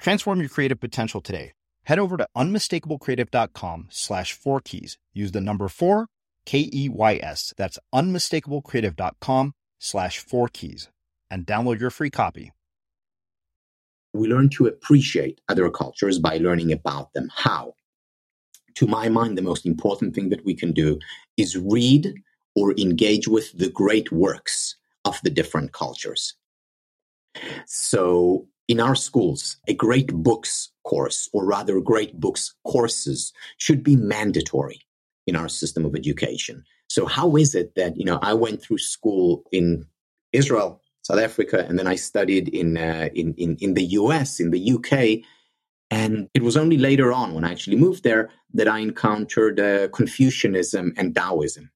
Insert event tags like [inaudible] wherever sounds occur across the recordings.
Transform your creative potential today. Head over to unmistakablecreative.com slash four keys. Use the number four, K E Y S. That's unmistakablecreative.com slash four keys and download your free copy. We learn to appreciate other cultures by learning about them. How? To my mind, the most important thing that we can do is read or engage with the great works of the different cultures. So in our schools, a great books course, or rather great books courses, should be mandatory in our system of education. So how is it that, you know, I went through school in Israel, South Africa, and then I studied in, uh, in, in, in the US, in the UK, and it was only later on when I actually moved there that I encountered uh, Confucianism and Taoism.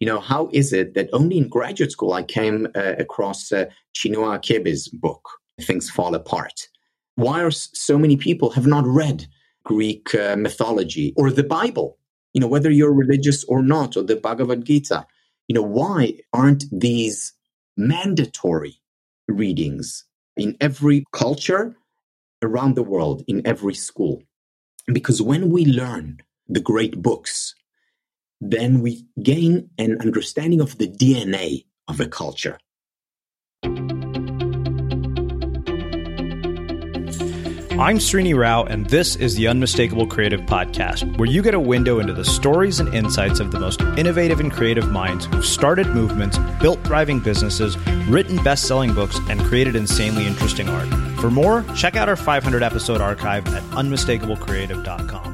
You know, how is it that only in graduate school I came uh, across uh, Chinua Achebe's book, things fall apart. Why are so many people have not read Greek uh, mythology or the Bible? You know, whether you're religious or not, or the Bhagavad Gita. You know, why aren't these mandatory readings in every culture around the world, in every school? Because when we learn the great books, then we gain an understanding of the DNA of a culture. I'm Srini Rao, and this is the Unmistakable Creative Podcast, where you get a window into the stories and insights of the most innovative and creative minds who've started movements, built thriving businesses, written best selling books, and created insanely interesting art. For more, check out our 500 episode archive at unmistakablecreative.com.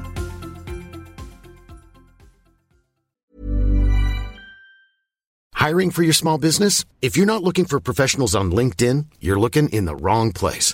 Hiring for your small business? If you're not looking for professionals on LinkedIn, you're looking in the wrong place.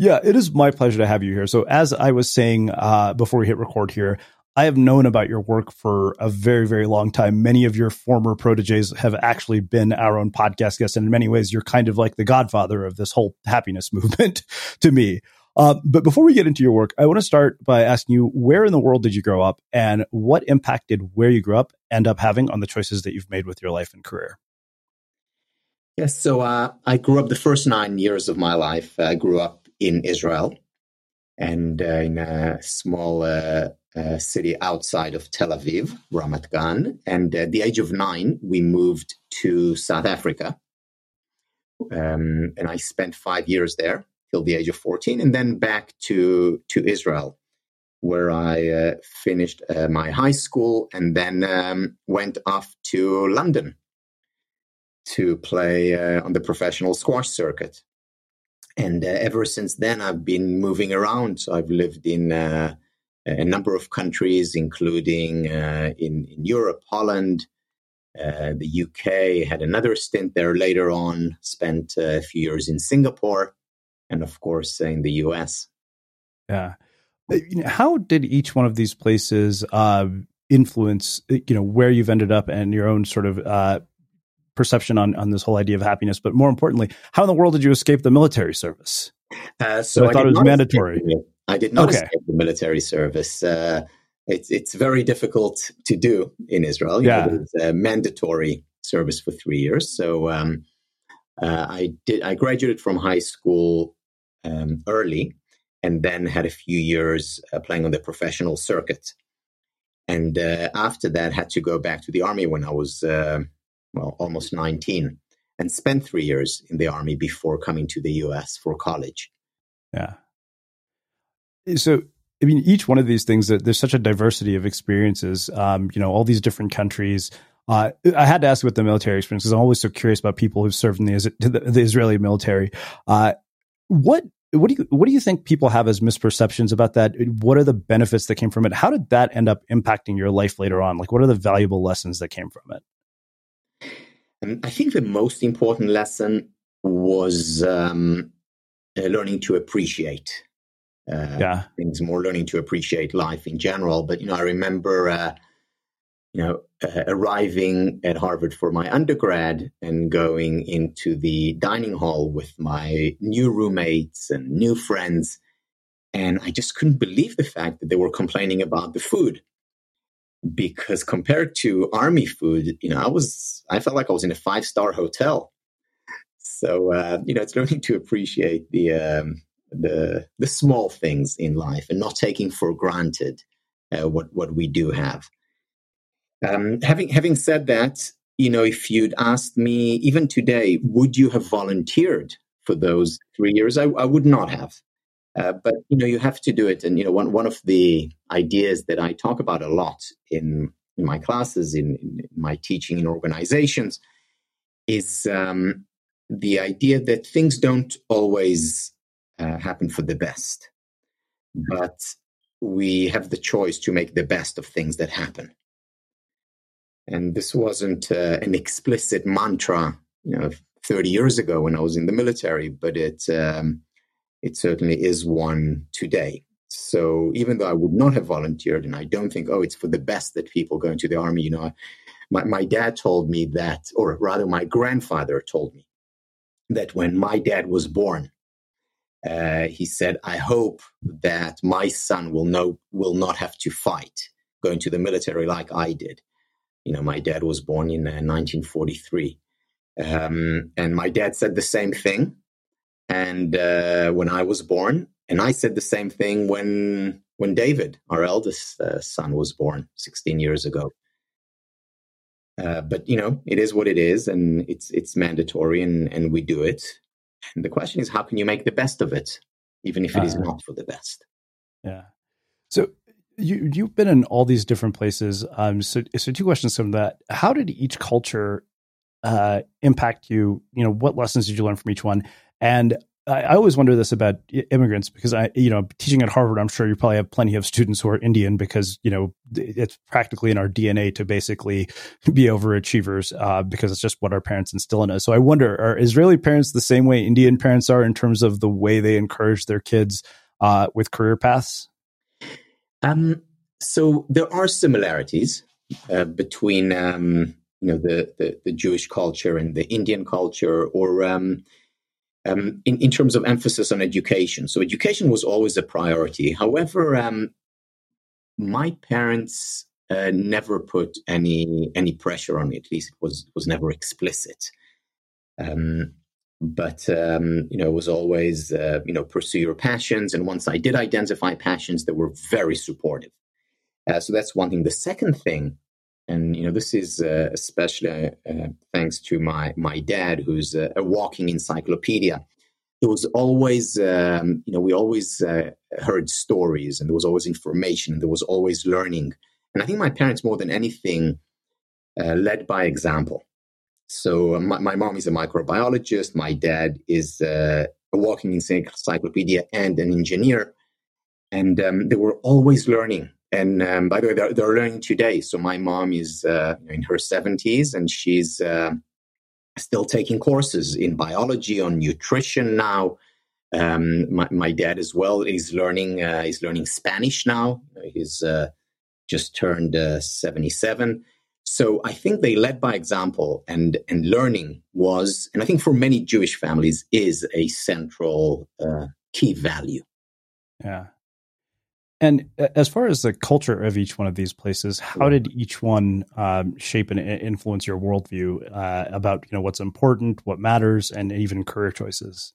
Yeah, it is my pleasure to have you here. So, as I was saying uh, before we hit record here, I have known about your work for a very, very long time. Many of your former proteges have actually been our own podcast guests. And in many ways, you're kind of like the godfather of this whole happiness [laughs] movement to me. Uh, but before we get into your work, I want to start by asking you where in the world did you grow up and what impact did where you grew up end up having on the choices that you've made with your life and career? Yes, so uh, I grew up the first nine years of my life. I grew up in Israel and uh, in a small uh, uh, city outside of Tel Aviv, Ramat Gan. And at the age of nine, we moved to South Africa. Um, and I spent five years there till the age of 14, and then back to, to Israel, where I uh, finished uh, my high school and then um, went off to London to play uh, on the professional squash circuit and uh, ever since then i've been moving around. So i've lived in uh, a number of countries including uh, in, in, europe holland uh, the uk had another stint there later on spent a few years in singapore and of course in the us yeah. Uh, how did each one of these places uh, influence you know where you've ended up and your own sort of perception on on this whole idea of happiness. But more importantly, how in the world did you escape the military service? Uh, so I, I, thought it was mandatory. I did not okay. escape the military service. Uh, it's it's very difficult to do in Israel. You yeah, know, it's a mandatory service for three years. So um, uh, I did. I graduated from high school um, early, and then had a few years uh, playing on the professional circuit. And uh, after that, had to go back to the army when I was uh, well, almost 19, and spent three years in the army before coming to the US for college. Yeah. So, I mean, each one of these things, there's such a diversity of experiences, um, you know, all these different countries. Uh, I had to ask about the military experience because I'm always so curious about people who've served in the, the Israeli military. Uh, what what do you what do you think people have as misperceptions about that? What are the benefits that came from it? How did that end up impacting your life later on? Like, what are the valuable lessons that came from it? And I think the most important lesson was um, uh, learning to appreciate uh, yeah. things more, learning to appreciate life in general. But you know, I remember, uh, you know, uh, arriving at Harvard for my undergrad and going into the dining hall with my new roommates and new friends, and I just couldn't believe the fact that they were complaining about the food because compared to army food, you know, I was I felt like I was in a five star hotel. So uh, you know, it's learning to appreciate the um, the the small things in life and not taking for granted uh, what what we do have. Um, having having said that, you know, if you'd asked me even today, would you have volunteered for those three years? I, I would not have. Uh, but you know, you have to do it. And you know, one one of the ideas that I talk about a lot in in my classes, in, in my teaching in organizations, is um, the idea that things don't always uh, happen for the best, but we have the choice to make the best of things that happen. And this wasn't uh, an explicit mantra, you know, 30 years ago when I was in the military, but it um, it certainly is one today. So even though I would not have volunteered, and I don't think, oh, it's for the best that people go into the army, you know, my, my dad told me that, or rather, my grandfather told me that when my dad was born, uh, he said, "I hope that my son will know will not have to fight going to the military like I did." You know, my dad was born in uh, 1943, um, and my dad said the same thing. And uh, when I was born, and I said the same thing when when David, our eldest uh, son, was born 16 years ago. Uh, but you know, it is what it is, and it's it's mandatory, and and we do it. And the question is, how can you make the best of it, even if it is uh, not for the best? Yeah. So you you've been in all these different places. Um, so so two questions from that. How did each culture uh, impact you? You know, what lessons did you learn from each one? And I, I always wonder this about immigrants because I, you know, teaching at Harvard, I'm sure you probably have plenty of students who are Indian because you know it's practically in our DNA to basically [laughs] be overachievers uh, because it's just what our parents instill in us. So I wonder, are Israeli parents the same way Indian parents are in terms of the way they encourage their kids uh, with career paths? Um, so there are similarities uh, between um, you know the, the, the Jewish culture and the Indian culture, or um, um, in, in terms of emphasis on education. So education was always a priority. However, um, my parents uh, never put any any pressure on me. At least it was was never explicit. Um, but um, you know, it was always uh, you know pursue your passions. And once I did identify passions, they were very supportive. Uh, so that's one thing. The second thing and you know this is uh, especially uh, thanks to my my dad who's a, a walking encyclopedia. There was always um, you know we always uh, heard stories and there was always information and there was always learning. And i think my parents more than anything uh, led by example. So uh, my, my, mom is a microbiologist my dad is uh, a walking encyclopedia and an engineer. And um, they were always learning and um, by the way, they're, they're, learning today. So my mom is uh, in her 70s and she's uh, still taking courses in biology, on nutrition now. Um, my, my, dad as well is learning. Uh, he's learning Spanish now. He's uh, just turned uh, 77. So I think they led by example, and and learning was, and I think for many Jewish families is a central uh, key value. Yeah, and as far as the culture of each one of these places, how did each one um, shape and influence your worldview uh, about you know what's important, what matters, and even career choices?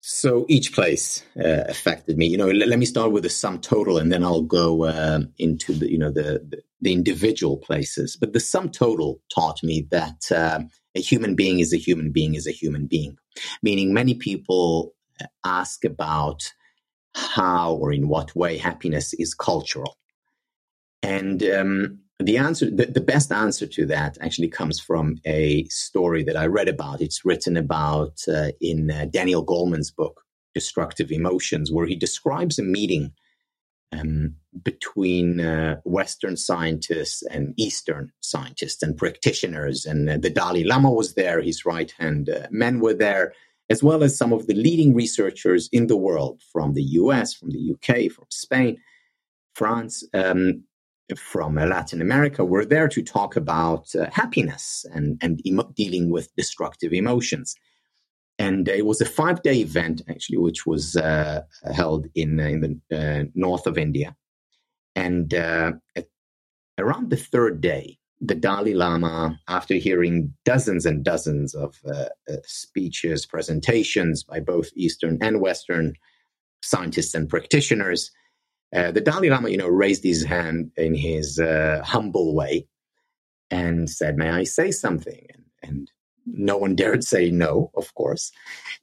So each place uh, affected me. You know, let, let, me start with the sum total, and then I'll go uh, into the you know the, the, the individual places. But the sum total taught me that uh, a human being is a human being is a human being, meaning many people ask about how or in what way happiness is cultural. And um, the answer, the, the, best answer to that actually comes from a story that I read about. It's written about uh, in uh, Daniel Goleman's book, Destructive Emotions, where he describes a meeting um, between uh, Western scientists and Eastern scientists and practitioners. And uh, the Dalai Lama was there, his right hand uh, men were there as well as some of the leading researchers in the world from the US, from the UK, from Spain, France, um, from Latin America, were there to talk about uh, happiness and, and emo- dealing with destructive emotions. And it was a five day event, actually, which was uh, held in, in the uh, north of India. And uh, around the third day, the Dalai Lama, after hearing dozens and dozens of uh, uh, speeches, presentations by both Eastern and Western scientists and practitioners, uh, the Dalai Lama, you know, raised his hand in his uh, humble way and said, "May I say something?" And, and, no one [laughs] dared say no, of course.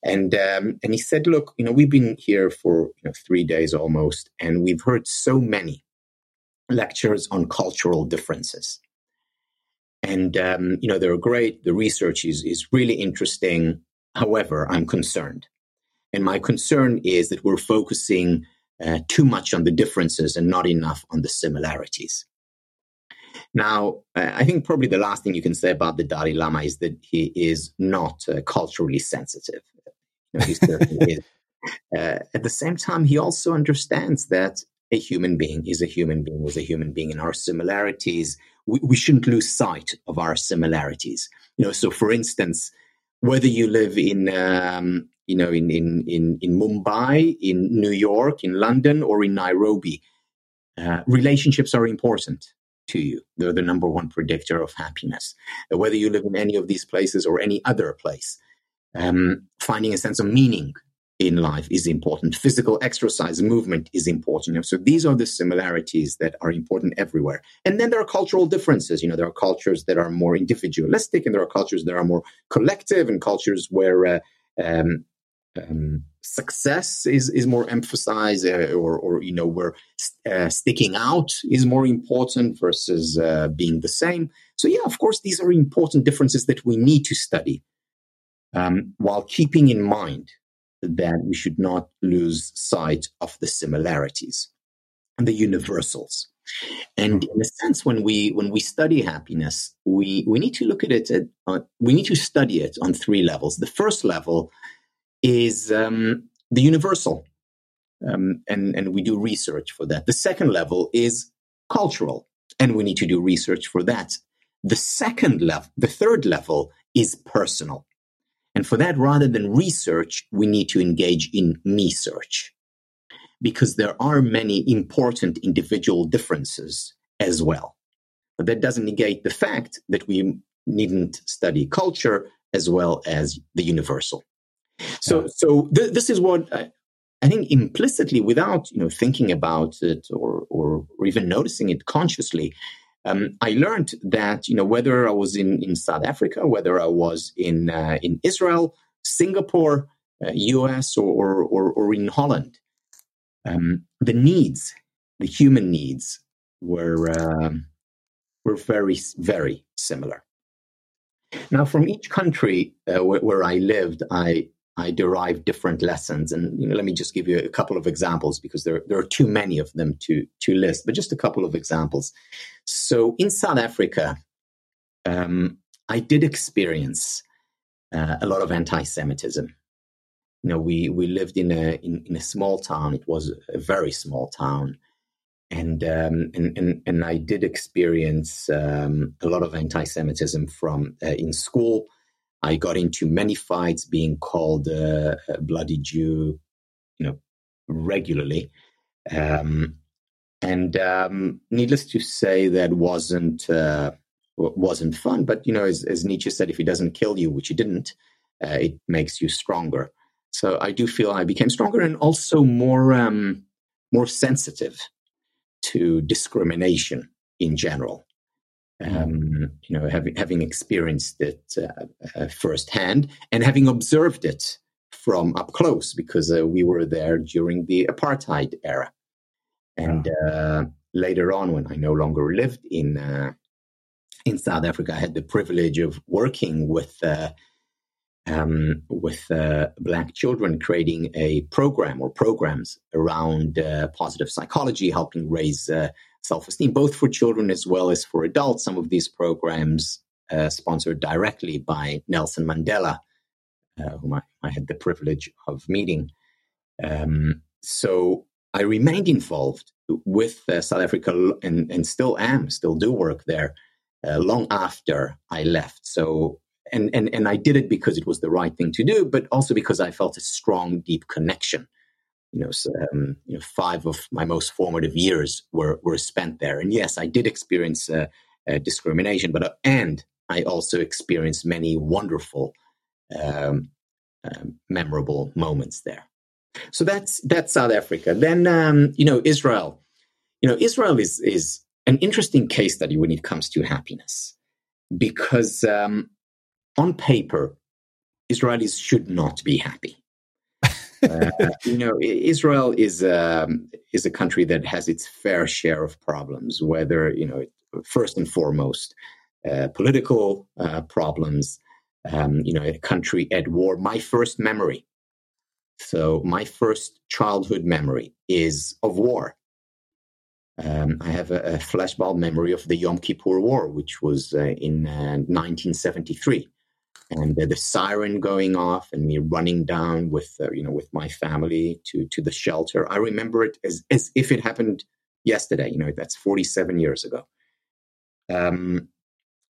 And um, and he said, "Look, you know, we've been here for you know, three days almost, and we've heard so many lectures on cultural differen." And, um, you know, they're great. The research is, is really interesting. However, I'm concerned. And my concern is that we're focusing uh, too much on the differences and not enough on the similarities. Now, I think probably the last thing you can say about the Dalai Lama is that he is not uh, culturally sensitive. You know, he certainly is. [laughs] Uh, at the same time, he also understands that a human being is a human being is a human being, and our similarities we, we shouldn't lose sight of our similarities. You know, so for instance, whether you live in um, you know in, in in in Mumbai, in New York, in London, or in Nairobi, uh, relationships are important to you. They're the number one predictor of happiness. Whether you live in any of these places or any other place, um, finding a sense of meaning in life is important. Physical exercise, movement is important. So these are the similarities that are important everywhere. And then there are cultural differences. You know, there are cultures that are more individualistic, and there are cultures that are more collective, and cultures where uh, um, um, success is is more emphasized, uh, or or you know, where uh, sticking out is more important versus uh, being the same. So yeah, of course, these are important differences that we need to study. Um, while keeping in mind that we should not lose sight of the similarities and the universals. And in a sense, when we when we study happiness, we we need to look at it. At, uh, we need to study it on three levels. The first level is um, the universal, um, and and we do research for that. The second level is cultural, and we need to do research for that. The second level, the third level is personal, and for that, rather than research, we need to engage in me search because there are many important individual differences as well. But that doesn't negate the fact that we needn't study culture as well as the universal. So, yeah. so th- this is what I, I, think implicitly, without you know thinking about it or, or, or even noticing it consciously, um, I learned that you know whether I was in, in South Africa, whether I was in uh, in Israel, Singapore, uh, U.S. Or, or, or in Holland, um, the needs, the human needs, were um, were very very similar. Now, from each country uh, where, where I lived, I I derive different lessons. And you know, let me just give you a couple of examples because there, there are too many of them to, to list, but just a couple of examples. So in South Africa, um, I did experience uh, a lot of anti-Semitism. You know, we, we lived in a, in, in, a small town. It was a very small town. And, um, and, and, and I did experience um, a lot of anti-Semitism from uh, in school I got into many fights being called uh, a bloody Jew, you know, regularly. Um, and um, needless to say, that wasn't uh, wasn't fun. But you know, as, as, Nietzsche said, if he doesn't kill you, which he didn't, uh, it makes you stronger. So I do feel I became stronger and also more um, more sensitive to discrimination in general. Mm-hmm. um, you know, having having experienced it uh, uh, firsthand and having observed it from up close because uh, we were there during the apartheid era, and uh, later on, when I no longer lived in uh, in South Africa, I had the privilege of working with. Uh, um, with black children, creating a program or programs around positive psychology, helping raise self esteem, both for children as well as for adults. Some of these programs uh, sponsored directly by Nelson Mandela, uh, whom I, I, had the privilege of meeting. Um, so I remained involved with uh, South Africa and, and, still am, still do work there uh, long after I left. So and, and and I did it because it was the right thing to do, but also because I felt a strong, deep connection you know, um, you know, five of my most formative years were were spent there. And yes, I did experience uh, uh, discrimination, but uh, and I also experienced many wonderful, um, um, memorable moments there. So that's that's South Africa. Then um, you know Israel. You know Israel is is an interesting case study when it comes to happiness, because um, on paper, Israelis should not be happy uh, [laughs] you know, Israel is um, is a country that has its fair share of problems. Whether you know, first and foremost, uh, political uh, problems. Um, you know, a country at war. My first memory, so my first childhood memory is of war. Um, I have a, a, flashbulb memory of the Yom Kippur War, which was uh, in uh, 1973, and uh, the siren going off, and me running down with uh, you know with my family to to the shelter. I remember it as as if it happened yesterday. You know, that's 47 years ago. Um,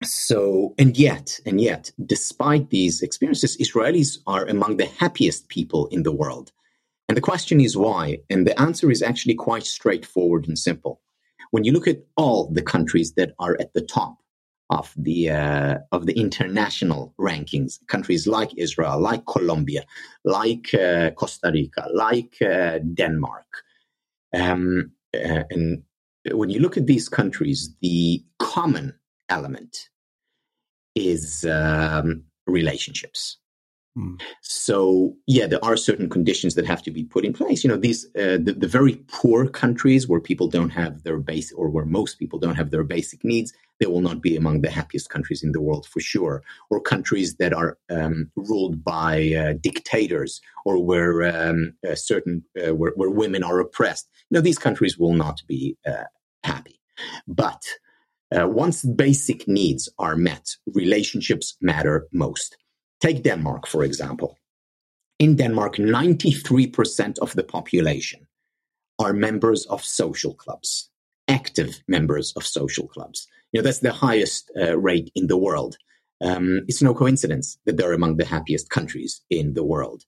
so, and yet, and yet, despite these experiences, Israelis are among the happiest people in the world. And the question is why? And the answer is actually quite straightforward and simple. When you look at all the countries that are at the top of the uh, of the international rankings, countries like Israel, like Colombia, like uh, Costa Rica, like uh, Denmark, um, uh, and when you look at these countries, the common element is um, relationships. Mm. So yeah, there are certain conditions that have to be put in place. You know, these uh, the, the, very poor countries where people don't have their base, or where most people don't have their basic needs, they will not be among the happiest countries in the world for sure. Or countries that are um, ruled by uh, dictators, or where um, certain uh, where, where, women are oppressed. You know, these countries will not be uh, happy. But uh, once basic needs are met, relationships matter most. Take Denmark, for example. In Denmark, 93% of the population are members of social clubs, active members of social clubs. You know, that's the highest uh, rate in the world. Um, it's no coincidence that they're among the happiest countries in the world.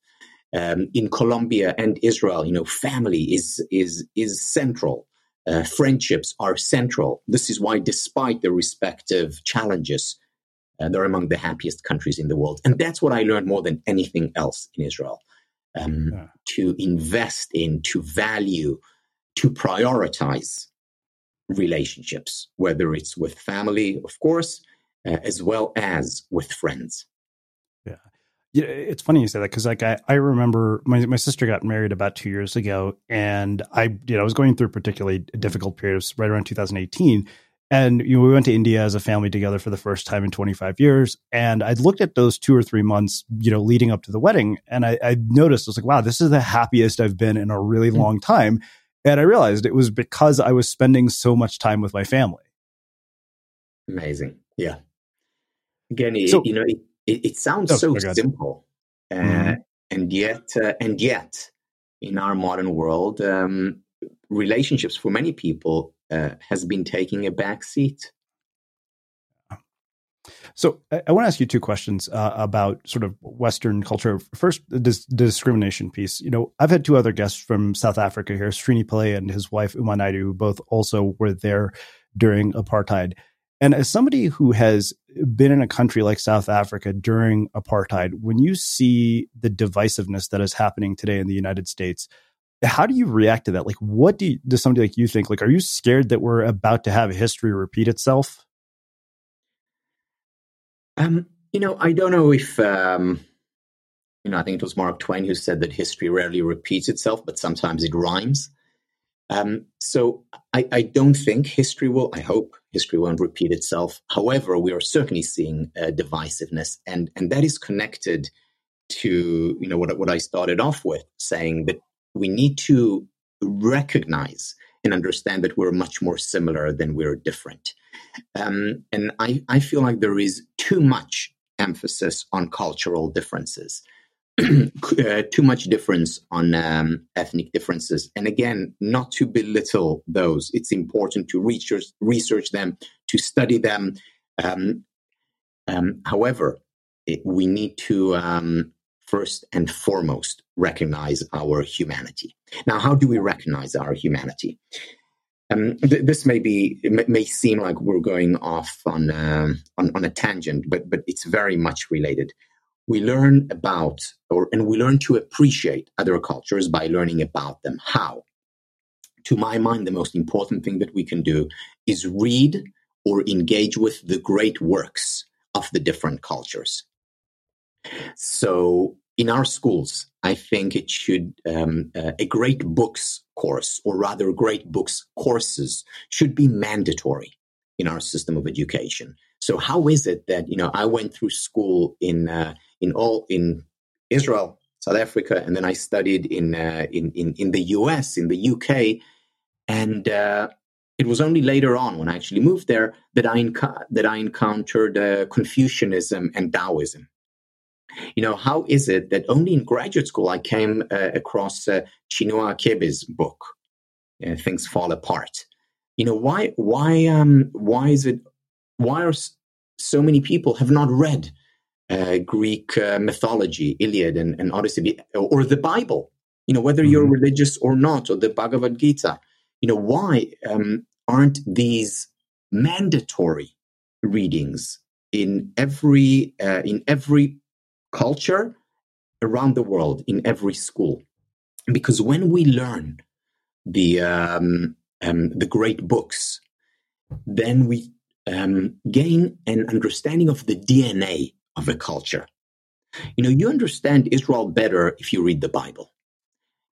Um, in Colombia and Israel, you know, family is is is central. Uh, friendships are central. This is why, despite the respective challenges, uh, they're among the happiest countries in the world. And that's what I learned more than anything else in Israel um, yeah. to invest in, to value, to prioritize relationships, whether it's with family, of course, uh, as well as with friends. Yeah. Yeah, it's funny you say that because like I, I remember my, my sister got married about two years ago and I you know I was going through a particularly difficult period right around 2018 and you know, we went to India as a family together for the first time in 25 years. And I looked at those two or three months, you know, leading up to the wedding, and I, I noticed I was like, wow, this is the happiest I've been in a really mm-hmm. long time. And I realized it was because I was spending so much time with my family. Amazing, yeah. Again, it, so, you know, it, it, it sounds oh, so simple, uh, mm-hmm. and yet, uh, and yet, in our modern world, um, relationships for many people uh, has been taking a back seat. So I, I want to ask you two questions uh, about sort of Western culture. First, the, dis- discrimination piece. You know, I've had two other guests from South Africa here, Srini Pillay and his wife Uma Naidoo, who both also were there during apartheid. And as somebody who has been in a country like South Africa during apartheid, when you see the divisiveness that is happening today in the United States, how do you react to that? Like, what do you, does somebody like you think? Like, are you scared that we're about to have history repeat itself? Um, you know, I don't know if, um, you know, I think it was Mark Twain who said that history rarely repeats itself, but sometimes it rhymes. Um, so I, I, don't think history will, I hope history won't repeat itself. However, we are certainly seeing uh, divisiveness, and, and that is connected to, you know, what, what I started off with, saying that we need to recognize and understand that we're much more similar than we're different. Um, and I, I feel like there is too much emphasis on cultural differences. [clears throat] uh, too much difference on um, ethnic differences. And again, not to belittle those. It's important to research, research them, to study them. Um, um, however, it, we need to um, first and foremost recognize our humanity. Now, how do we recognize our humanity? Um, th- this may be may, seem like we're going off on, uh, on on a tangent, but but it's very much related. We learn about or and we learn to appreciate other cultures by learning about them. How? To my mind, the most important thing that we can do is read or engage with the great works of the different cultures. So in our schools, I think it should um, uh, a great books course, or rather, great books courses, should be mandatory in our system of education. So, how is it that you know I went through school in uh, in all in Israel, South Africa, and then I studied in uh, in, in in the U.S. in the U.K. and uh, it was only later on when I actually moved there that I, that I encountered uh, Confucianism and Taoism. You know, how is it that only in graduate school I came uh, across uh, Chinua Achebe's book, uh, Things Fall Apart? You know, why, why, um, why is it, why are so many people have not read uh, Greek uh, mythology, Iliad and, and Odyssey, or the Bible? You know, whether you're mm-hmm. religious or not, or the Bhagavad Gita you know, why um, aren't these mandatory readings in every uh, in every culture around the world, in every school? Because when we learn the um, um, the great books, then we um, gain an understanding of the DNA of a culture. You know, you understand Israel better if you read the Bible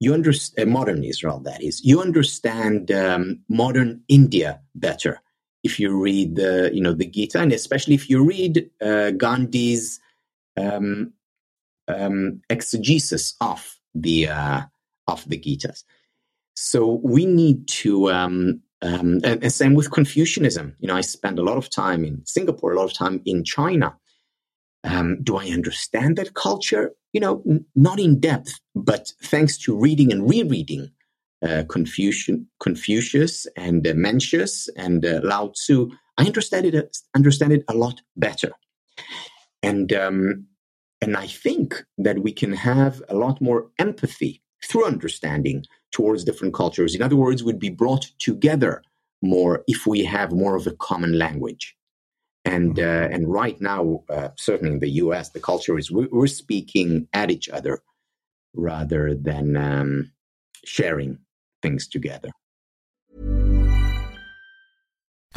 you understand uh, modern Israel, that is, you understand um, modern India better if you read the, you know, the Gita, and especially if you read uh, Gandhi's um, um, exegesis of the uh, of the Gitas. So we need to, um, um, and, and same with Confucianism. You know, I spend a lot of time in Singapore, a lot of time in China. Um, do I understand that culture? You know, n- not in depth, but thanks to reading and rereading uh, Confucian, Confucius and uh, Mencius and uh, Lao Tzu, I understand it, understand it a lot better. And, um, and I think that we can have a lot more empathy through understanding towards different cultures. In other words, we'd be brought together more if we have more of a common language. And mm-hmm. uh, and right now, uh, certainly in the U.S., the culture is we're, we're speaking at each other rather than um, sharing things together.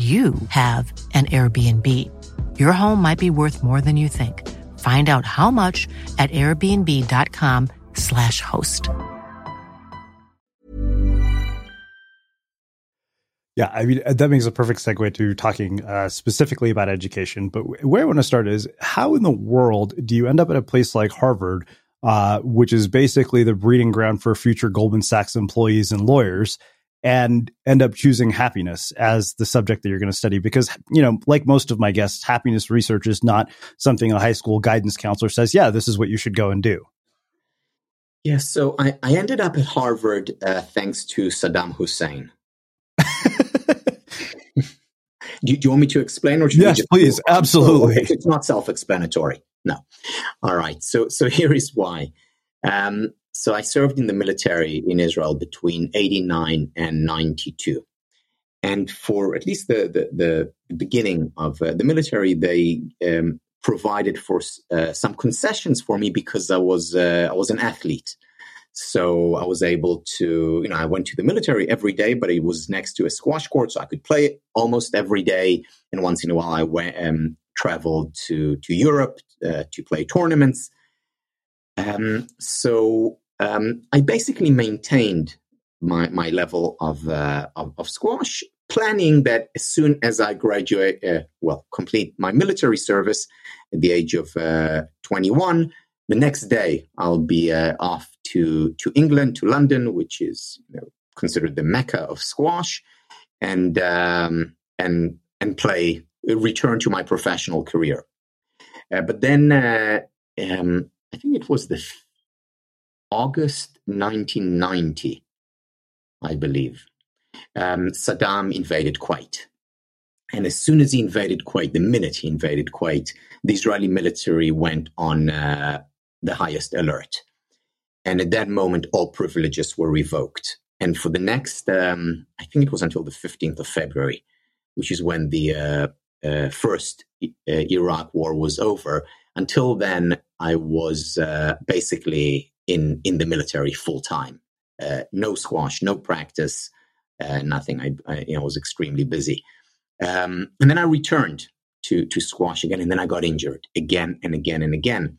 you have an Airbnb. Your home might be worth more than you think. Find out how much at airbnb.com/slash host. Yeah, I mean, that makes a perfect segue to talking uh, specifically about education. But where I want to start is how in the world do you end up at a place like Harvard, uh, which is basically the breeding ground for future Goldman Sachs employees and lawyers? And end up choosing happiness as the subject that you're going to study because you know like most of my guests happiness research is not something a high school guidance counselor says yeah this is what you should go and do. Yeah so i, I ended up at harvard uh, thanks to saddam hussein. [laughs] Do, do, you want me to explain or yes please absolutely. it's not self-explanatory no. All right so so [laughs] here is why. Um, so I served in the military in Israel between 89 and 92. And for at least the, the, the beginning of uh, the military, they um, provided for uh, some concessions for me because I was, uh, I was an athlete. So I was able to, you know, I went to the military every day, but it was next to a squash court, so I could play almost every day. And once in a while, I went um, traveled to to Europe uh, to play tournaments. Um, so um, I basically maintained my, my level of, uh, of, of, squash, planning that as soon as I graduate, uh, well, complete my military service at the age of uh, 21, the next day I'll be uh, off to, to England, to London, which is you know, considered the mecca of squash, and, um, and, and play, return to my professional career. Uh, but then uh, um, I think it was the August 1990, I believe, um, Saddam invaded Kuwait. And as soon as he invaded Kuwait, the minute he invaded Kuwait, the Israeli military went on uh, the highest alert. And at that moment, all privileges were revoked. And for the next, um, I think it was until the 15th of February, which is when the uh, uh, first uh, Iraq war was over. Until then, I was uh, basically in in the military full time. Uh, no squash, no practice, uh, nothing. I, I, you know, was extremely busy, um, and then I returned to to squash again, and then I got injured again and again and again,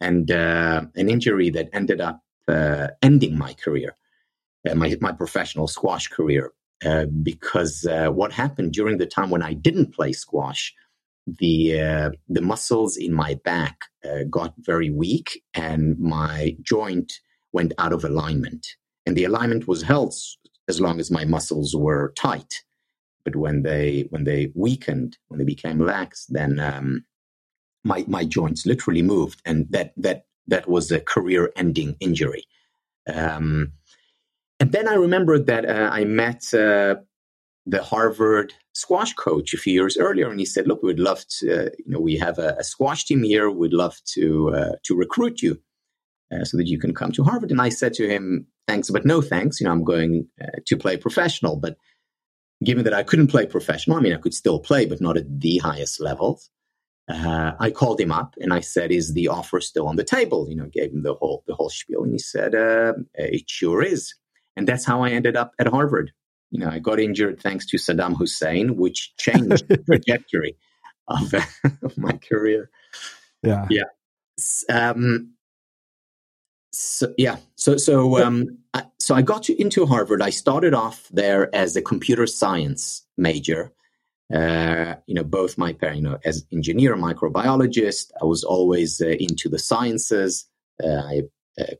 and uh, an injury that ended up uh, ending my career, uh, my my professional squash career, uh, because what happened during the time when I didn't play squash the uh, the muscles in my back uh, got very weak and my joint went out of alignment. And the alignment was held as long as my muscles were tight. But when they when they weakened when they became lax then um, my my joints literally moved and that that that was a career ending injury. Um, and then I remembered that uh, I met uh, the Harvard squash coach a few years earlier, and he said, "Look, we'd love to. Uh, you know, we have a, a, squash team here. We'd love to uh, to recruit you uh, so that you can come to Harvard." And I said to him, "Thanks, but no thanks. You know, I'm going uh, to play professional, but." Given that I couldn't play professional, I mean, I could still play, but not at the highest levels. Uh, I called him up and I said, "Is the offer still on the table?" You know, gave him the whole the whole spiel, and he said, uh, "It sure is." And that's how I ended up at Harvard you know, I got injured thanks to Saddam Hussein, which changed the [laughs] trajectory of, of, my career. Yeah. Yeah. Um, so, yeah. So, so, um, I, so I got to, into Harvard. I started off there as a computer science major. Uh, you know, both my parents, you know, as engineer, microbiologist, I was always uh, into the sciences. Uh, I, uh,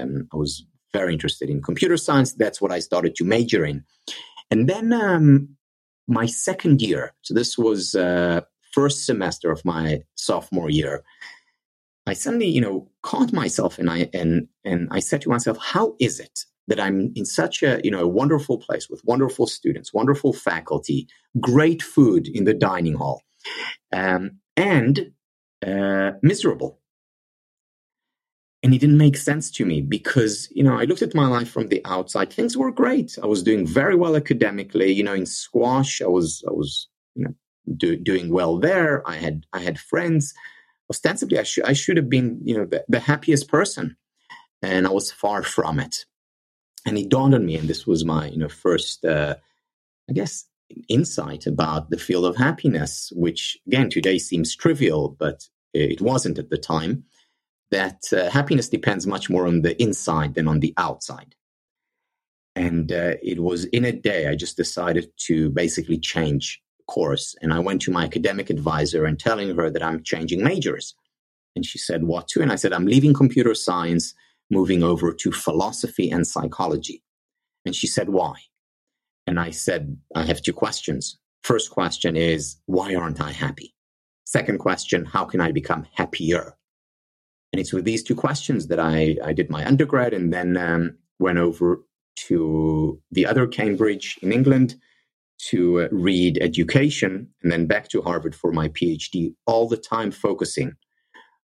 um, I was very interested in computer science. That's what I started to major in. And then um, my second year, so this was uh, first semester of my sophomore year, I suddenly, you know, caught myself and I and and I said to myself, how is it that I'm in such a, you know, a wonderful place with wonderful students, wonderful faculty, great food in the dining hall, um, and uh, miserable. And it didn't make sense to me because, you know, I looked at my life from the outside. Things were great. I was doing very well academically. You know, in squash, I was, I was, you know, do, doing well there. I had, I had friends. Ostensibly, I should, I should have been, you know, the, the happiest person, and I was far from it. And it dawned on me, and this was my, you know, first, uh, I guess, insight about the field of happiness, which again today seems trivial, but it wasn't at the time that uh, happiness depends much more on the inside than on the outside. And uh, it was in a day, I just decided to basically change course. And I went to my academic advisor and telling her that I'm changing majors. And she said, What to? And I said, I'm leaving computer science, moving over to philosophy and psychology. And she said, Why? And I said, I have two questions. First question is, Why aren't I happy? Second question, How can I become happier? And it's with these two questions that I, I did my undergrad and then um, went over to the other Cambridge in England to uh, read education and then back to Harvard for my PhD, all the time focusing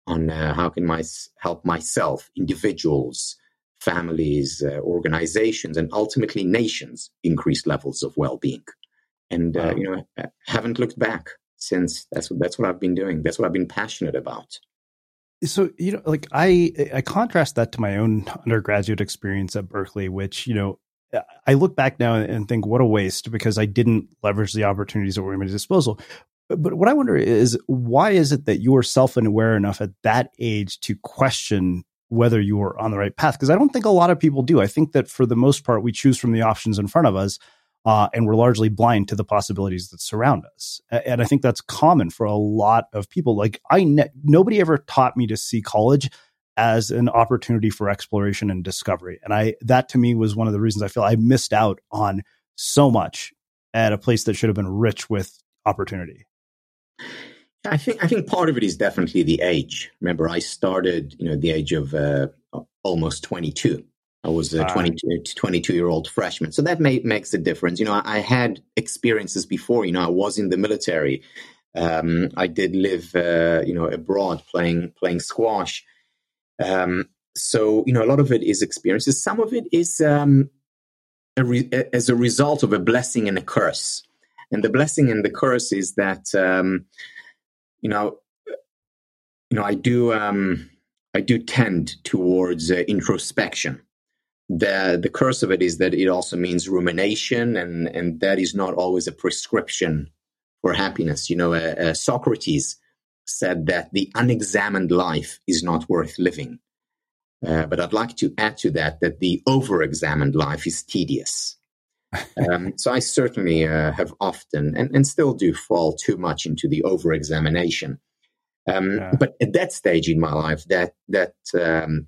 on uh, how can I help myself, individuals, families, uh, organizations, and ultimately nations increase levels of well-being. And uh, wow. you know, haven't looked back since. That's what that's what I've been doing. That's what I've been passionate about so you know like i i contrast that to my own undergraduate experience at berkeley which you know i look back now and think what a waste because i didn't leverage the opportunities that were at my disposal. But what i wonder is why is it that you are self-aware enough at that age to question whether you are on the right path? Because i don't think a lot of people do. I think that for the most part we choose from the options in front of us uh, and we're largely blind to the possibilities that surround us. And I think that's common for a lot of people. Like I, ne- nobody ever taught me to see college as an opportunity for exploration and discovery. And I, that to me was one of the reasons I feel I missed out on so much at a place that should have been rich with opportunity. I think I think part of it is definitely the age. Remember, I started, you know, at the age of uh, almost twenty two. I was a 22, 22 year old freshman. So that may, makes a difference. You know, I, I, had experiences before. You know, I was in the military. Um, I did live, uh, you know, abroad playing playing squash. Um, so you know, a lot of it is experiences. Some of it is um, a re- as a result of a blessing and a curse. And the blessing and the curse is that um, you know, you know, I do um, I do tend towards uh, introspection the the curse of it is that it also means rumination, and and that is not always a prescription for happiness. You know, uh, uh, Socrates said that the unexamined life is not worth living. Uh, but I'd like to add to that that the over-examined life is tedious. [laughs] um, so I certainly uh, have often and, and still do fall too much into the over-examination. Um, yeah. But at that stage in my life, that that um,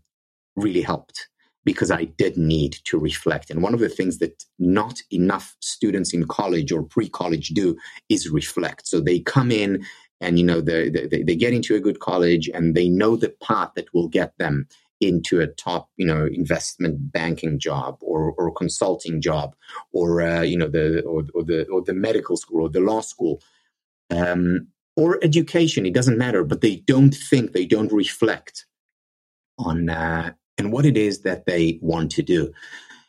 really helped because I did need to reflect. And one of the things that not enough students in college or pre-college do is reflect. So they come in and you know they, they, they get into a good college and they know the path that will get them into a top you know investment banking job or, or consulting job or uh, you know the or, or, the or the medical school or the law school um, or education it doesn't matter but they don't think they don't reflect on uh, and what it is that they want to do.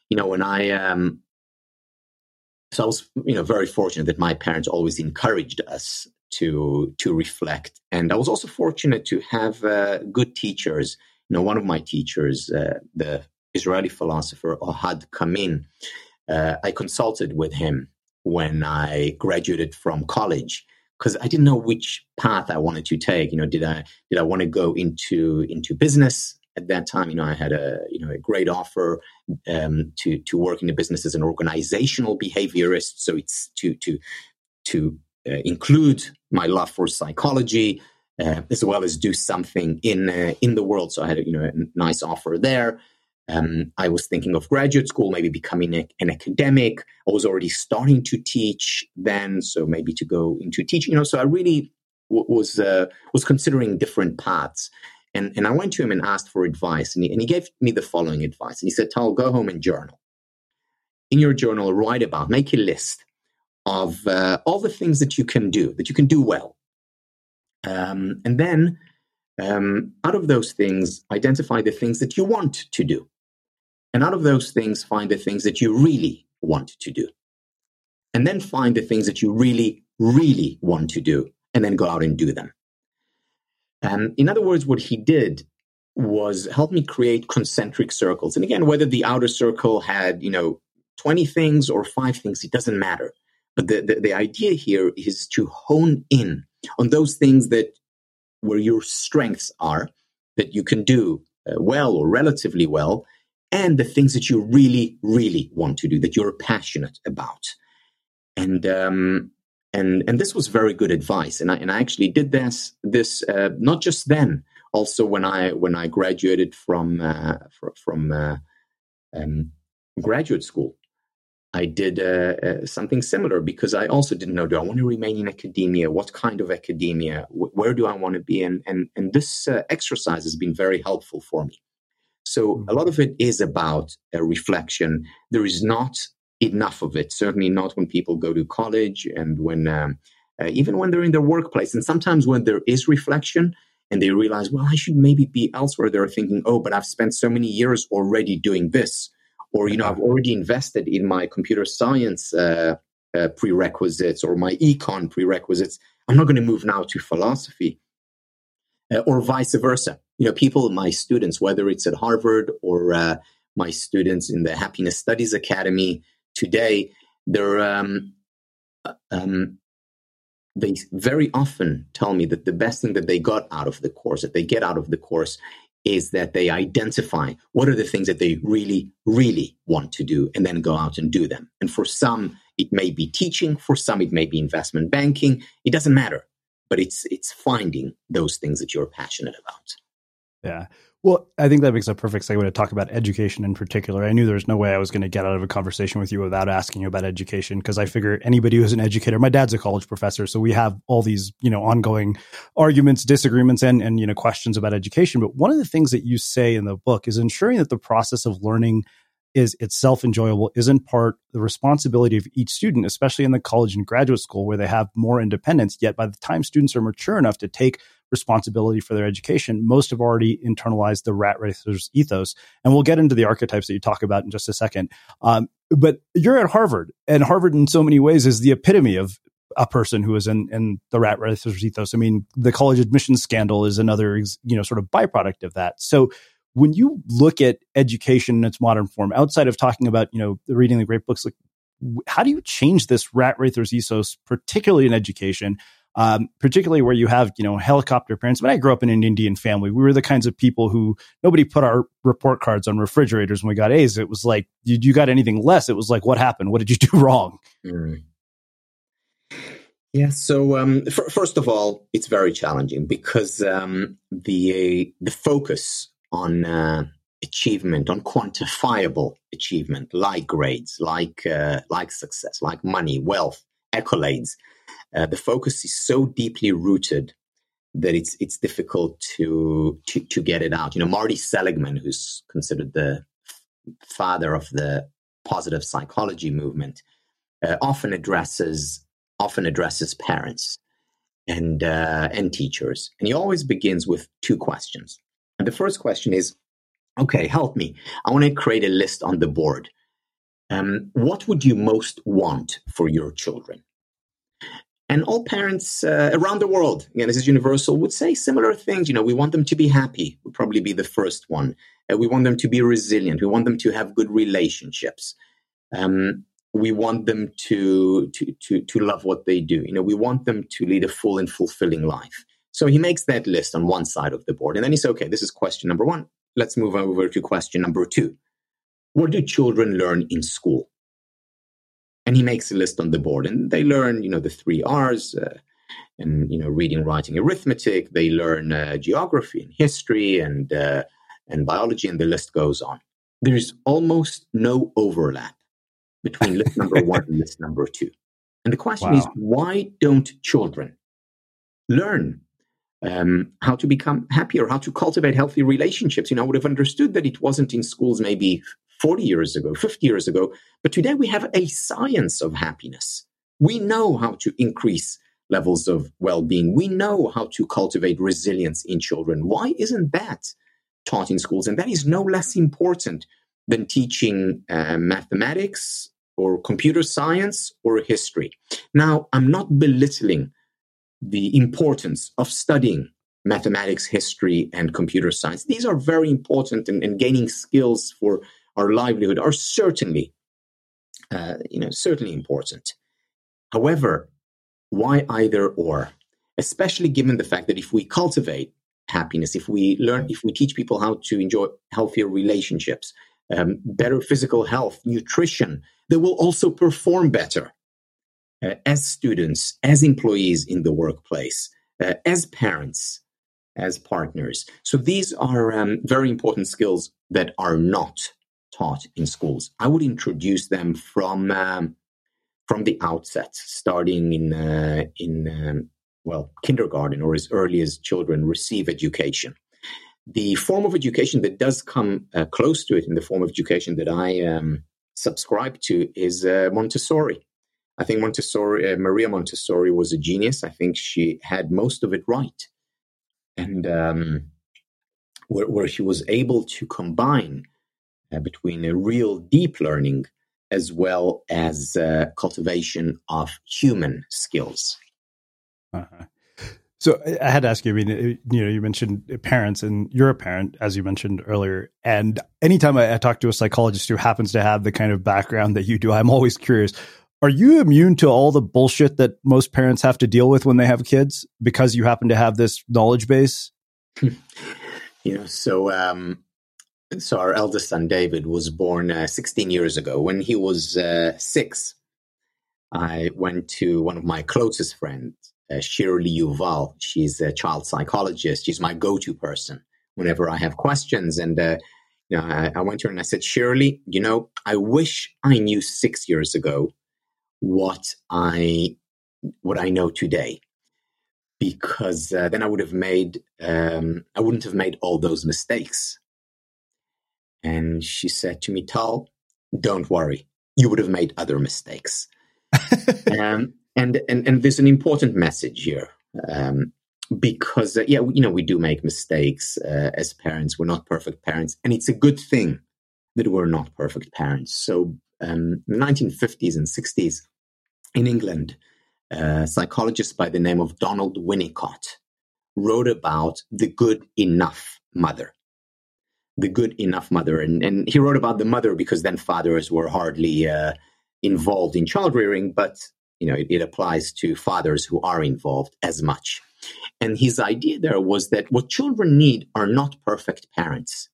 You know, when I um, so I was you know very fortunate that my parents always encouraged us to to reflect, and I was also fortunate to have uh, good teachers. You know, one of my teachers, uh, the Israeli philosopher Ohad Kamin, uh, I consulted with him when I graduated from college because I didn't know which path I wanted to take. You know, did I did I want to go into into business? At that time, you know, I had a you know a great offer um, to to work in the business as an organizational behaviorist. So it's to to to uh, include my love for psychology uh, as well as do something in uh, in the world. So I had a, you know a nice offer there. Um, I was thinking of graduate school, maybe becoming a, an academic. I was already starting to teach then, so maybe to go into teaching. You know, so I really w- was uh, was considering different paths. And, and I went to him and asked for advice. And he, and he gave me the following advice. And he said, Tal, go home and journal. In your journal, write about, make a list of uh, all the things that you can do, that you can do well, Um, and then um, out of those things, identify the things that you want to do. And out of those things, find the things that you really want to do. And then find the things that you really, really want to do, and then go out and do them. Um, in other words, what he did was help me create concentric circles. And again, whether the outer circle had, you know, 20 things or five things, it doesn't matter. But the, the, the idea here is to hone in on those things that where your strengths are that you can do uh, well or relatively well, and the things that you really, really want to do, that you're passionate about. And um, and and this was very good advice. And I and I actually did this this uh, not just then, also when I when I graduated from uh, from uh, um, graduate school. I did uh, uh, something similar because I also didn't know do I want to remain in academia? What kind of academia? W- where do I want to be? And and and this uh, exercise has been very helpful for me. So mm-hmm. a lot of it is about a reflection. There is not enough of it. Certainly not when people go to college and when um, uh, even when they're in their workplace. And sometimes when there is reflection and they realize, well, I should maybe be elsewhere. They're thinking, oh, but I've spent so many years already doing this or you know i've already invested in my computer science uh, uh, prerequisites or my econ prerequisites i'm not going to move now to philosophy uh, or vice versa you know people my students whether it's at harvard or uh, my students in the happiness studies academy today they're um, uh, um, they very often tell me that the best thing that they got out of the course that they get out of the course is that they identify what are the things that they really, really want to do and then go out and do them. And for some, it may be teaching. For some, it may be investment banking. It doesn't matter, but it's, it's finding those things that you're passionate about. Yeah. Well, I think that makes a perfect segue to talk about education in particular. I knew there was no way I was going to get out of a conversation with you without asking you about education because I figure anybody who's an educator, my dad's a college professor, so we have all these, you know, ongoing arguments, disagreements, and and you know questions about education. But one of the things that you say in the book is ensuring that the process of learning is itself enjoyable is in part the responsibility of each student, especially in the college and graduate school where they have more independence. Yet by the time students are mature enough to take responsibility for their education, most have already internalized the rat racer's ethos. And we'll get into the archetypes that you talk about in just a second. Um, but you're at Harvard, and Harvard, in so many ways, is the epitome of a person who is in, in the rat racer's ethos. I mean, the college admissions scandal is another, you know, sort of byproduct of that. So when you look at education in its modern form, outside of talking about, you know, the reading the great books, like how do you change this rat racer's ethos, particularly in education? Um, particularly where you have you know helicopter parents. When I grew up in an Indian family, we were the kinds of people who nobody put our report cards on refrigerators when we got A's. It was like, did you got anything less? It was like, what happened? What did you [laughs] do wrong? Mm. Yeah. So um, f- first of all, it's very challenging because um, the uh, the focus on uh, achievement, on quantifiable achievement, like grades, like uh, like success, like money, wealth, accolades, uh, the focus is so deeply rooted that it's it's difficult to, to to get it out. You know, Marty Seligman, who's considered the father of the positive psychology movement, uh, often addresses often addresses parents and uh, and teachers, and he always begins with two questions. And the first question is, "Okay, help me. I want to create a list on the board. Um, what would you most want for your children?" And all parents uh, around the world, again, this is universal, would say similar things. You know, we want them to be happy, would probably be the first one. Uh, we want them to be resilient. We want them to have good relationships. Um, we want them to, to, to, to love what they do. You know, we want them to lead a full and fulfilling life. So he makes that list on one side of the board. And then he says, okay, this is question number one. Let's move over to question number two. What do children learn in school? And he makes a list on the board and they learn you know the three r's uh, and you know reading writing arithmetic they learn uh, geography and history and uh, and biology and the list goes on there's almost no overlap between list number [laughs] one and list number two and the question wow. is why don't children learn um, how to become happier, how to cultivate healthy relationships. You know, I would have understood that it wasn't in schools maybe 40 years ago, 50 years ago. But today we have a science of happiness. We know how to increase levels of well-being. We know how to cultivate resilience in children. Why isn't that taught in schools? And that is no less important than teaching uh, mathematics or computer science or history. Now, I'm not belittling the importance of studying mathematics, history, and computer science. These are very important, and, and gaining skills for our livelihood are certainly, uh, you know, certainly important. However, why either or? Especially given the fact that if we cultivate happiness, if we learn, if we teach people how to enjoy healthier relationships, um, better physical health, nutrition, they will also perform better uh, as students, as employees in the workplace, uh, as parents, as partners. So these are um, very important skills that are not taught in schools. I would introduce them from um, from the outset, starting in uh, in um, well kindergarten or as early as children receive education. The form of education that does come uh, close to it, in the form of education that I um, subscribe to, is uh, Montessori. I think Montessori, uh, Maria Montessori, was a genius. I think she had most of it right, and um, where, where, she was able to combine between a real deep learning as well as uh, cultivation of human skills. Uh-huh. So I had to ask you. I mean, uh, you know, you mentioned parents, and you're a parent, as you mentioned earlier. And anytime I, I, talk to a psychologist who happens to have the kind of background that you do, I'm always curious: Are you immune to all the bullshit that most parents have to deal with when they have kids because you happen to have this knowledge base? [laughs] you know, so um, so our eldest son David was born uh, 16 years ago. When he was uh, six, I went to one of my closest friends, uh, Shirley Yuval. She's a child psychologist. She's my go-to person whenever I have questions. And uh, you know, I, I went to her and I said, Shirley, you know, I wish I knew six years ago what I what I know today because uh, then I would have made um, I wouldn't have made all those mistakes and she said to me, Tal, don't worry. You would have made other mistakes. [laughs] um, and, and, and there's an important message here. Um, because, uh, yeah, you know, we do make mistakes uh, as parents. We're not perfect parents. And it's a good thing that we're not perfect parents. So, um, the 1950s and 60s in England, a psychologist by the name of Donald Winnicott wrote about the good enough mother the good enough mother. And, and he wrote about the mother because then fathers were hardly uh, involved in child rearing, but you know it, it applies to fathers who are involved as much. And his idea there was that what children need are not perfect parents.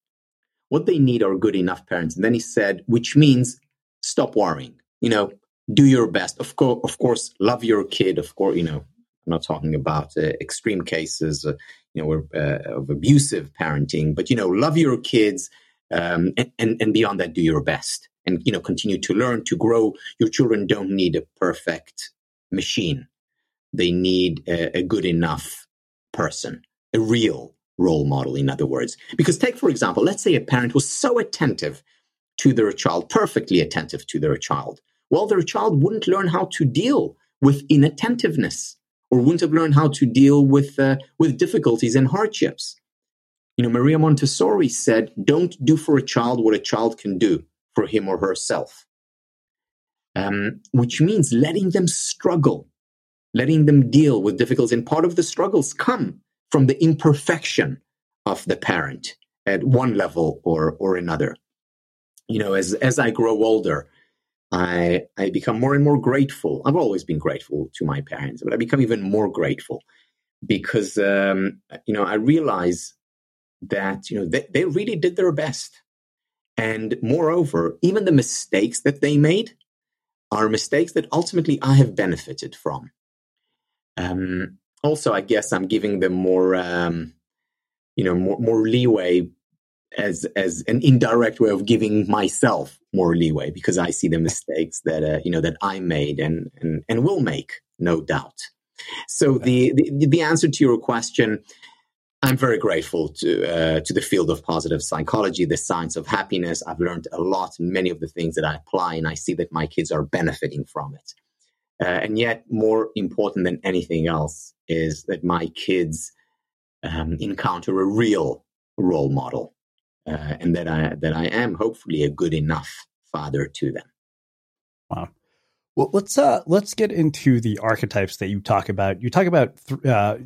What they need are good enough parents. And then he said, which means stop worrying. You know, do your best. Of course, of course, love your kid. Of course, you know, I'm not talking about uh, extreme cases, uh, you know, uh, of abusive parenting, but you know, love your kids, um, and, and and beyond that, do your best, and you know, continue to learn, to grow. Your children don't need a perfect machine; they need a, a good enough person, a real role model. In other words, because take for example, let's say a parent was so attentive to their child, perfectly attentive to their child. Well, their child wouldn't learn how to deal with inattentiveness or wouldn't have learned how to deal with uh, with difficulties and hardships. You know, Maria Montessori said, "Don't do for a child what a child can do for him or herself," um, which means letting them struggle, letting them deal with difficulties. And part of the struggles come from the imperfection of the parent at one level or or another. You know, as as I grow older, I, I become more and more grateful. I've always been grateful to my parents, but I become even more grateful because, um, you know, I realize that, you know, they, they really did their best. And moreover, even the mistakes that they made are mistakes that ultimately I have benefited from. Um, also, I guess I'm giving them more, um, you know, more, more leeway as as an indirect way of giving myself more leeway because I see the mistakes that uh, you know that I made and and and will make, no doubt. So the, the the answer to your question, I'm very grateful to uh, to the field of positive psychology, the science of happiness. I've learned a lot, many of the things that I apply, and I see that my kids are benefiting from it. Uh, and yet, more important than anything else is that my kids um, encounter a real role model, uh, and that I that I am hopefully a good enough father to them. Wow. Well, let's uh, let's get into the archetypes that you talk about. You talk about th- uh,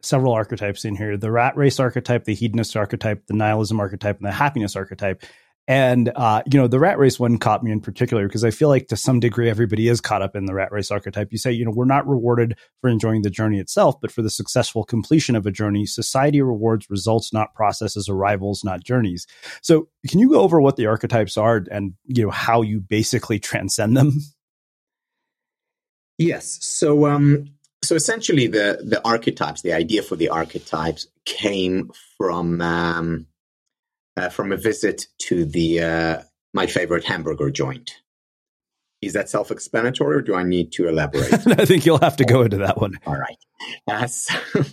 several archetypes in here: the rat race archetype, the hedonist archetype, the nihilism archetype, and the happiness archetype. And uh, you know, the rat race one caught me in particular because I feel like to some degree everybody is caught up in the rat race archetype. You say, you know, we're not rewarded for enjoying the journey itself, but for the successful completion of a journey. Society rewards results, not processes, arrivals, not journeys. So, can you go over what the archetypes are and you know how you basically transcend them? Yes. So, um, so essentially, the the archetypes, the idea for the archetypes, came from. Um, uh, from a visit to the uh, my favorite hamburger joint. Is that self-explanatory, or do I need to elaborate? [laughs] I think you'll have to go into that one. All right. Uh, so, [laughs]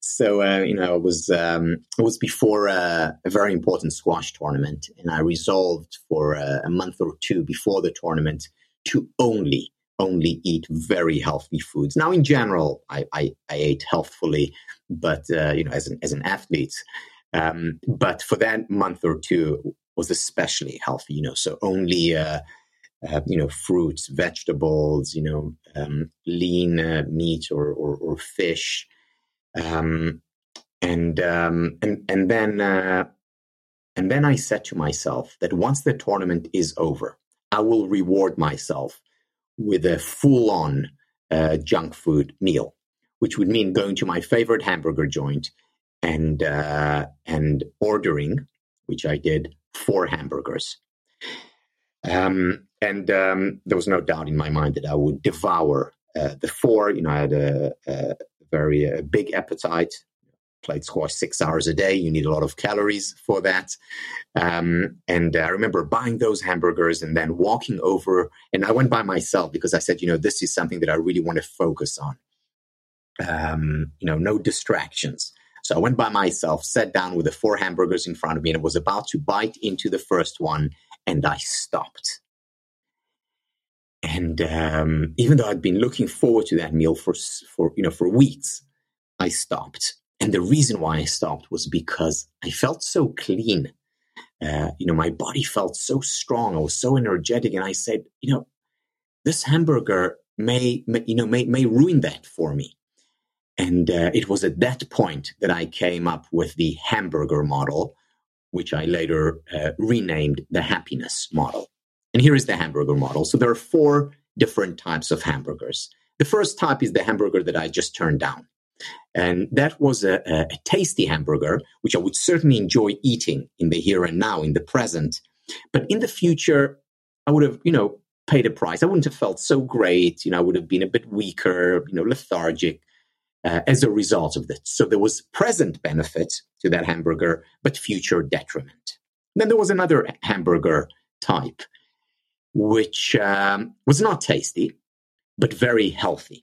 so uh, you know, it was um, it was before uh, a very important squash tournament, and I resolved for uh, a month or two before the tournament to only only eat very healthy foods. Now, in general, I, I, I ate healthfully, but you know, as an as an athlete, um, but for that month or two was especially healthy, you know, so only, uh, uh, you know, fruits, vegetables, you know, um, lean uh, meat or, or, or fish. Um, and, um, and, and then, uh, and then I said to myself that once the tournament is over, I will reward myself with a full on uh, junk food meal, which would mean going to my favorite hamburger joint and uh, and ordering, which I did, four hamburgers. Um, and um, there was no doubt in my mind that I would devour uh, the four. You know, I had a, a very a big appetite. Played squash six hours a day. You need a lot of calories for that. Um, and I remember buying those hamburgers and then walking over. And I went by myself because I said, you know, this is something that I really want to focus on. Um, you know, no distractions. So I went by myself, sat down with the four hamburgers in front of me, and I was about to bite into the first one, and I stopped. And um, even though I'd been looking forward to that meal for for you know for weeks, I stopped. And the reason why I stopped was because I felt so clean. Uh, you know, my body felt so strong. I was so energetic, and I said, you know, this hamburger may, may you know may may ruin that for me. And uh, it was at that point that I came up with the hamburger model, which I later uh, renamed the happiness model. And here is the hamburger model. So there are four different types of hamburgers. The first type is the hamburger that I just turned down. And that was a, a, a tasty hamburger, which I would certainly enjoy eating in the here and now, in the present. But in the future, I would have, you know, paid a price. I wouldn't have felt so great. You know, I would have been a bit weaker, you know, lethargic uh, as a result of this. So there was present benefit to that hamburger, but future detriment. Then there was another hamburger type, which um, was not tasty, but very healthy.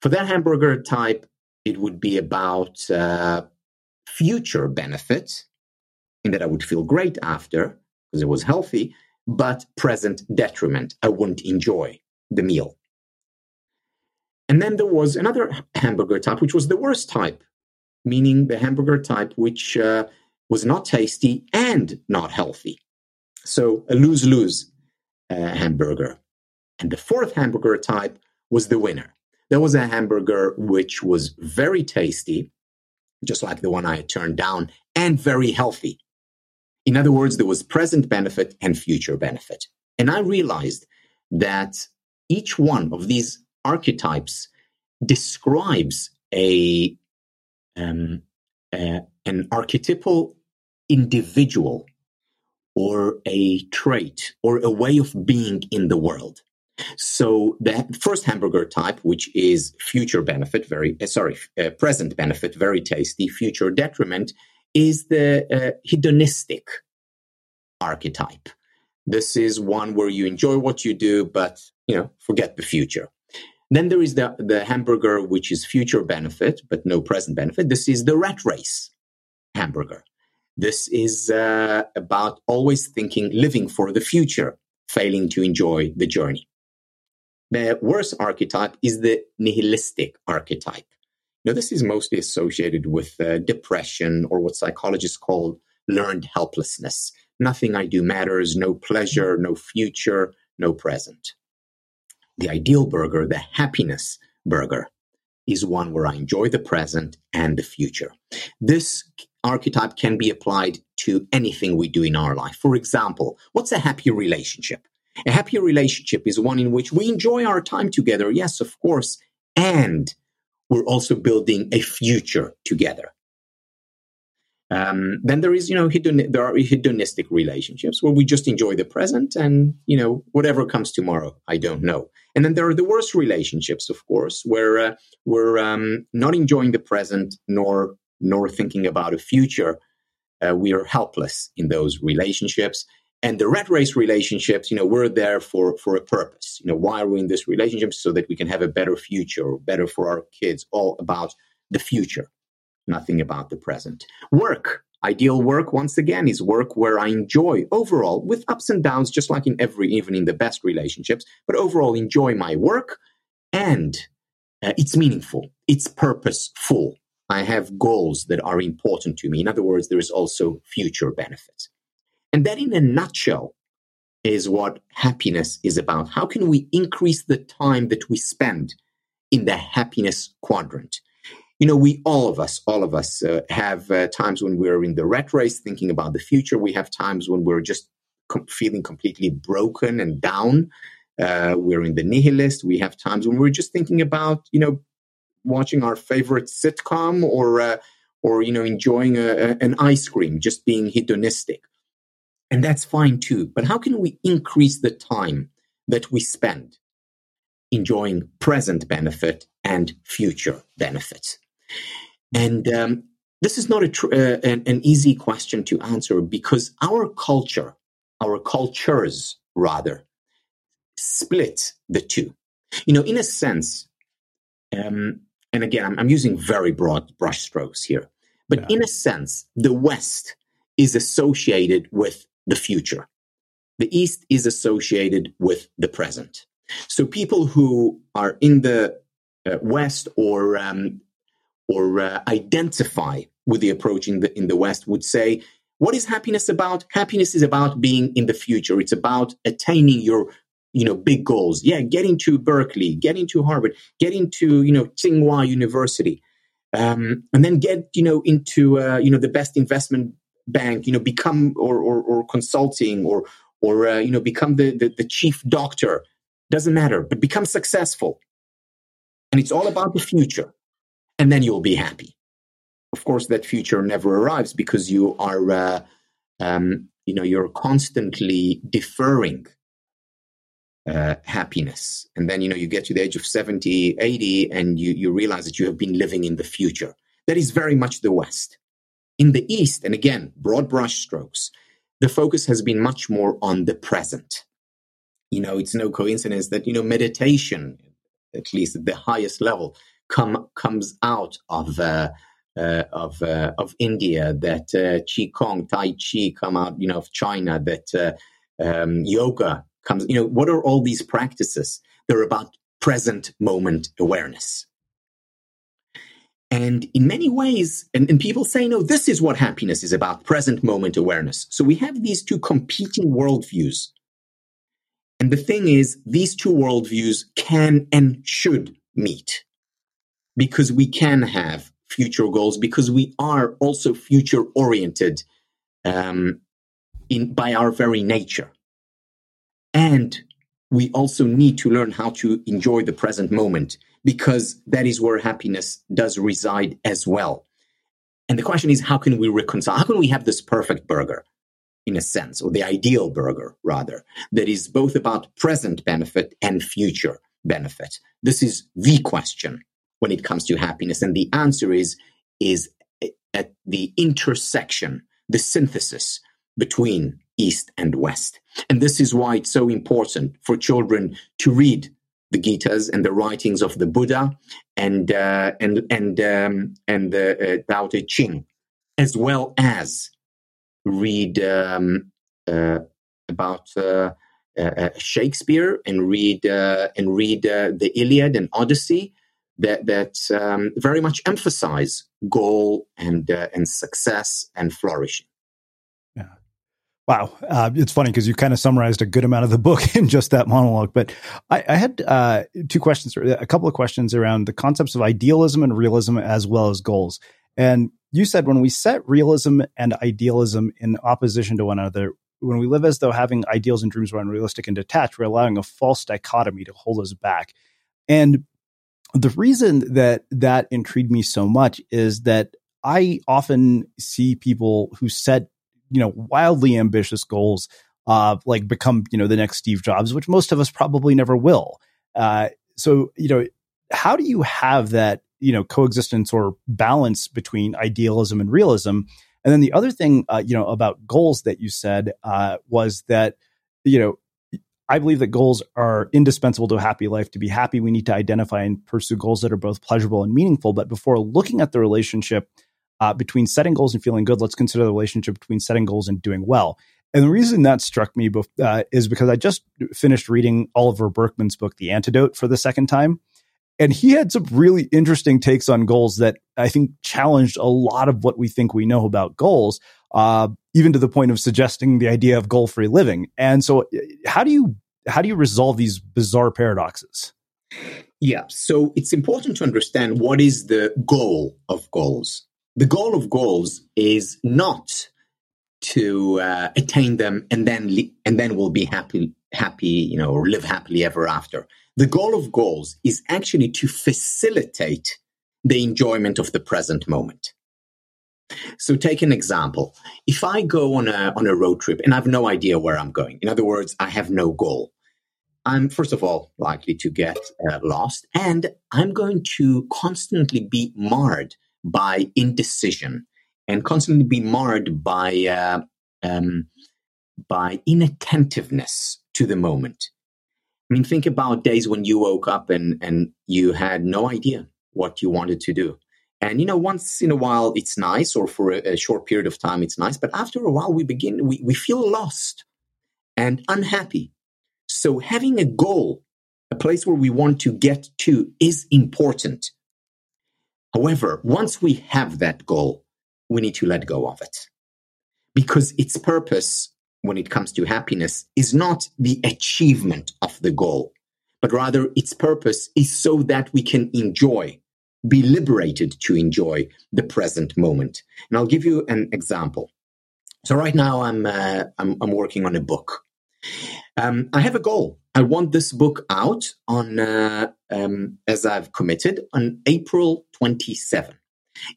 For that hamburger type, it would be about uh, future benefit, in that I would feel great after because it was healthy, but present detriment. I wouldn't enjoy the meal. And then there was another hamburger type, which was the worst type, meaning the hamburger type which uh, was not tasty and not healthy. So a lose lose uh, hamburger. And the fourth hamburger type was the winner. There was a hamburger which was very tasty, just like the one I turned down, and very healthy. In other words, there was present benefit and future benefit. And I realized that each one of these archetypes describes a, um, an archetypal individual or a trait or a way of being in the world. So the first hamburger type, which is future benefit, very uh, sorry, uh, present benefit, very tasty. Future detriment is the uh, hedonistic archetype. This is one where you enjoy what you do, but you know, forget the future. Then there is the, the hamburger, which is future benefit, but no present benefit. This is the rat race hamburger. This is uh, about always thinking, living for the future, failing to enjoy the journey. The worst archetype is the nihilistic archetype. Now, this is mostly associated with uh, depression or what psychologists call learned helplessness. Nothing I do matters, no pleasure, no future, no present. The ideal burger, the happiness burger, is one where I enjoy the present and the future. This archetype can be applied to anything we do in our life. For example, what's a happy relationship? A happy relationship is one in which we enjoy our time together, yes, of course, and we're also building a future together. Um, then there is, you know, hedon- there are hedonistic relationships where we just enjoy the present and, you know, whatever comes tomorrow, I don't know. And then there are the worst relationships, of course, where uh, we're um, not enjoying the present nor nor thinking about a future. Uh, we are helpless in those relationships. And the rat race relationships, you know, we're there for for a purpose. You know, why are we in this relationship? So that we can have a better future, better for our kids. All about the future nothing about the present. Work. Ideal work, once again, is work where I enjoy overall, with ups and downs, just like in every, even in the best relationships, but overall enjoy my work and uh, it's meaningful, it's purposeful. I have goals that are important to me. In other words, there is also future benefits. And that, in a nutshell, is what happiness is about. How can we increase the time that we spend in the happiness quadrant? You know, we all of us, all of us uh, have uh, times when we're in the rat race thinking about the future. We have times when we're just com- feeling completely broken and down. Uh, we're in the nihilist. We have times when we're just thinking about, you know, watching our favorite sitcom or, uh, or you know, enjoying a, a, an ice cream, just being hedonistic. And that's fine too. But how can we increase the time that we spend enjoying present benefit and future benefits? And um, this is not a tr- uh, an, an easy question to answer because our culture, our cultures rather, split the two. You know, in a sense, um, and again, I'm, I'm, using very broad brushstrokes here, but yeah. in a sense, the West is associated with the future. The East is associated with the present. So people who are in the uh, West or um, or uh, identify with the approach in the, in the West would say, what is happiness about? Happiness is about being in the future. It's about attaining your, you know, big goals. Yeah, getting to Berkeley, getting to Harvard, getting to, you know, Tsinghua University, um, and then get, you know, into, uh, you know, the best investment bank, you know, become or, or, or consulting or, or, uh, you know, become the, the, the chief doctor. Doesn't matter, but become successful. And it's all about the future and then you'll be happy. Of course, that future never arrives because you are, uh, um, you know, you're constantly deferring uh, happiness. And then, you know, you get to the age of 70, 80, and you, you realize that you have been living in the future. That is very much the West. In the East, and again, broad brushstrokes, the focus has been much more on the present. You know, it's no coincidence that, you know, meditation, at least at the highest level, come comes out of uh, uh, of uh, of India, that uh, Qigong, Tai Chi come out, you know, of China, that uh, um, yoga comes. You know, what are all these practices? They're about present moment awareness. And in many ways, and, and people say, no, this is what happiness is about present moment awareness. So we have these two competing worldviews. And the thing is, these two worldviews can and should meet because we can have future goals because we are also future oriented um, in by our very nature. And we also need to learn how to enjoy the present moment because that is where happiness does reside as well. And the question is how can we reconcile how can we have this perfect burger in a sense or the ideal burger rather that is both about present benefit and future benefit? This is the question when it comes to happiness? And the answer is, is at the intersection, the synthesis between East and West. And this is why it's so important for children to read the Gitas and the writings of the Buddha and uh, and and um, and the uh, Tao Te Ching, as well as read um, uh, about uh, uh, Shakespeare and read uh, and read uh, the Iliad and Odyssey that that um, very much emphasize goal and uh, and success and flourishing. Yeah, wow, uh, it's funny because you kind of summarized a good amount of the book [laughs] in just that monologue. But I, I had uh, two questions, a couple of questions around the concepts of idealism and realism as well as goals. And you said when we set realism and idealism in opposition to one another, when we live as though having ideals and dreams were unrealistic and detached, we're allowing a false dichotomy to hold us back. And the reason that that intrigued me so much is that I often see people who set, you know, wildly ambitious goals, uh, like become, you know, the next Steve Jobs, which most of us probably never will. Uh, so, you know, how do you have that, you know, coexistence or balance between idealism and realism? And then the other thing, uh, you know, about goals that you said uh, was that, you know, I believe that goals are indispensable to a happy life. To be happy, we need to identify and pursue goals that are both pleasurable and meaningful. But before looking at the relationship uh, between setting goals and feeling good, let's consider the relationship between setting goals and doing well. And the reason that struck me uh, is because I just finished reading Oliver Burkeman's book, The Antidote, for the second time. And he had some really interesting takes on goals that I think challenged a lot of what we think we know about goals, uh, even to the point of suggesting the idea of goal free living. And so, how do you how do you resolve these bizarre paradoxes? Yeah, so it's important to understand what is the goal of goals. The goal of goals is not to uh, attain them and then and then we'll be happy happy you know or live happily ever after the goal of goals is actually to facilitate the enjoyment of the present moment. So take an example. If I go on a, on a road trip and I have no idea where I'm going, in other words, I have no goal, I'm first of all likely to get uh, lost and I'm going to constantly be marred by indecision and constantly be marred by, uh, um, by inattentiveness to the moment. I mean, think about days when you woke up and, and you had no idea what you wanted to do. And, you know, once in a while it's nice, or for a, a short period of time it's nice. But after a while, we begin, we, we feel lost and unhappy. So having a goal, a place where we want to get to is important. However, once we have that goal, we need to let go of it because its purpose when it comes to happiness is not the achievement of the goal, but rather its purpose is so that we can enjoy, be liberated to enjoy the present moment. And I'll give you an example. So right now I'm uh, I'm, I'm, working on a book. Um, I have a goal. I want this book out on uh, um, as I've committed on April 27.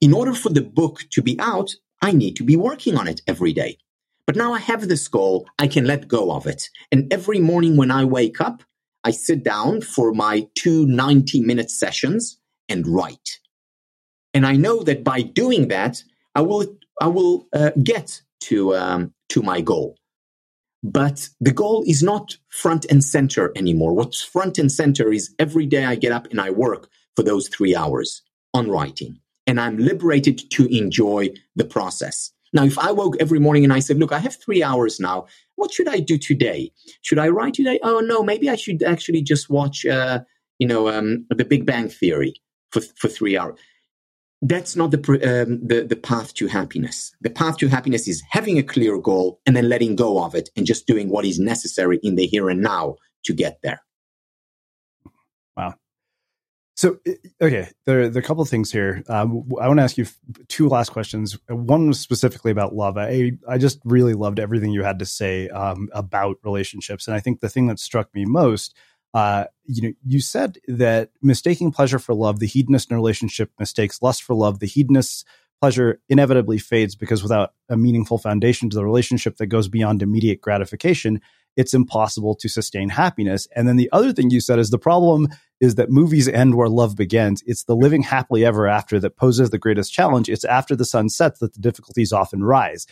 In order for the book to be out, I need to be working on it every day. But now I have this goal, I can let go of it. And every morning when I wake up, I sit down for my two 90 minute sessions and write. And I know that by doing that, I will, I will uh, get to, um, to my goal. But the goal is not front and center anymore. What's front and center is every day I get up and I work for those three hours on writing. And I'm liberated to enjoy the process. Now, if I woke every morning and I said, look, I have three hours now. What should I do today? Should I write today? Oh, no, maybe I should actually just watch, uh, you know, um, the Big Bang Theory for, for three hours. That's not the, um, the, the path to happiness. The path to happiness is having a clear goal and then letting go of it and just doing what is necessary in the here and now to get there. Wow. So, okay, there, there are a couple of things here. Um, I want to ask you two last questions. One was specifically about love. I, I just really loved everything you had to say um, about relationships. And I think the thing that struck me most, uh, you know, you said that mistaking pleasure for love, the hedonist in a relationship mistakes lust for love, the hedonist's pleasure inevitably fades because without a meaningful foundation to the relationship that goes beyond immediate gratification, it's impossible to sustain happiness. And then the other thing you said is the problem is that movies end where love begins. It's the living happily ever after that poses the greatest challenge. It's after the sun sets that the difficulties often rise.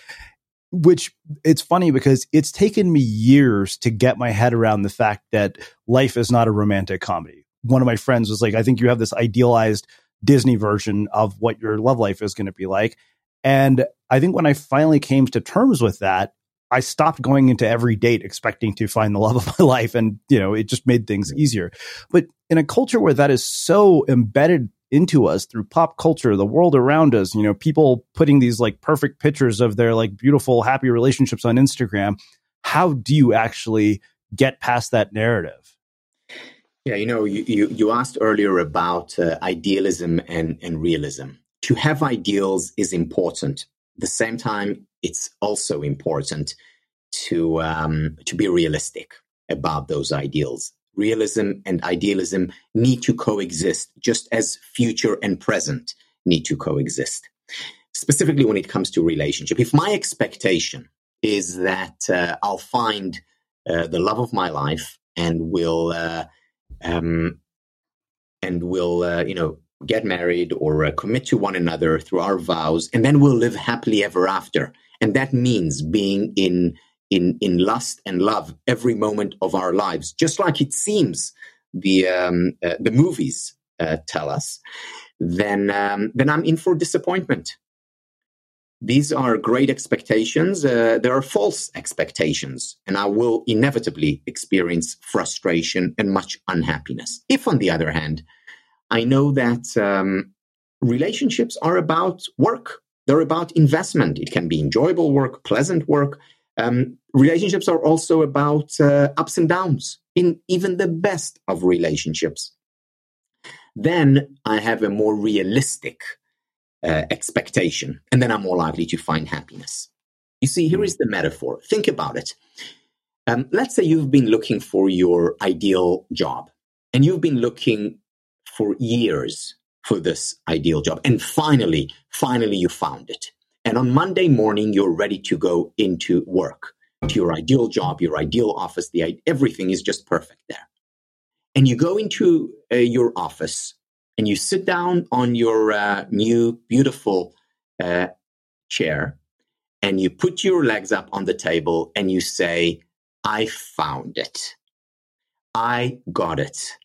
Which it's funny because it's taken me years to get my head around the fact that life is not a romantic comedy. One of my friends was like, I think you have this idealized Disney version of what your love life is going to be like. And I think when I finally came to terms with that, I stopped going into every date expecting to find the love of my [laughs] life. And, you know, it just made things easier. But in a culture where that is so embedded into us through pop culture, the world around us, you know, people putting these like perfect pictures of their like beautiful, happy relationships on Instagram. How do you actually get past that narrative? Yeah, you know, you, you, you asked earlier about uh, idealism and, and realism. To have ideals is important. At the same time, it's also important to um, to be realistic about those ideals. Realism and idealism need to coexist, just as future and present need to coexist. Specifically, when it comes to relationship, if my expectation is that uh, I'll find uh, the love of my life and will uh, um, and we'll uh, you know get married or uh, commit to one another through our vows, and then we'll live happily ever after. And that means being in in in lust and love every moment of our lives, just like it seems the um, uh, the movies uh, tell us. Then um, then I'm in for disappointment. These are great expectations. Uh, there are false expectations, and I will inevitably experience frustration and much unhappiness. If, on the other hand, I know that um, relationships are about work, they're about investment. It can be enjoyable work, pleasant work. Um, relationships are also about uh, ups and downs in even the best of relationships. Then I have a more realistic uh, expectation, and then I'm more likely to find happiness. You see, here is the metaphor. Think about it. Um, let's say you've been looking for your ideal job, and you've been looking for years for this ideal job, and finally, finally, you found it. And on Monday morning, you're ready to go into work, to your ideal job, your ideal office. The everything is just perfect there. And you go into uh, your office and you sit down on your uh, new, beautiful uh, chair and you put your legs up on the table and you say, I found it. I got it.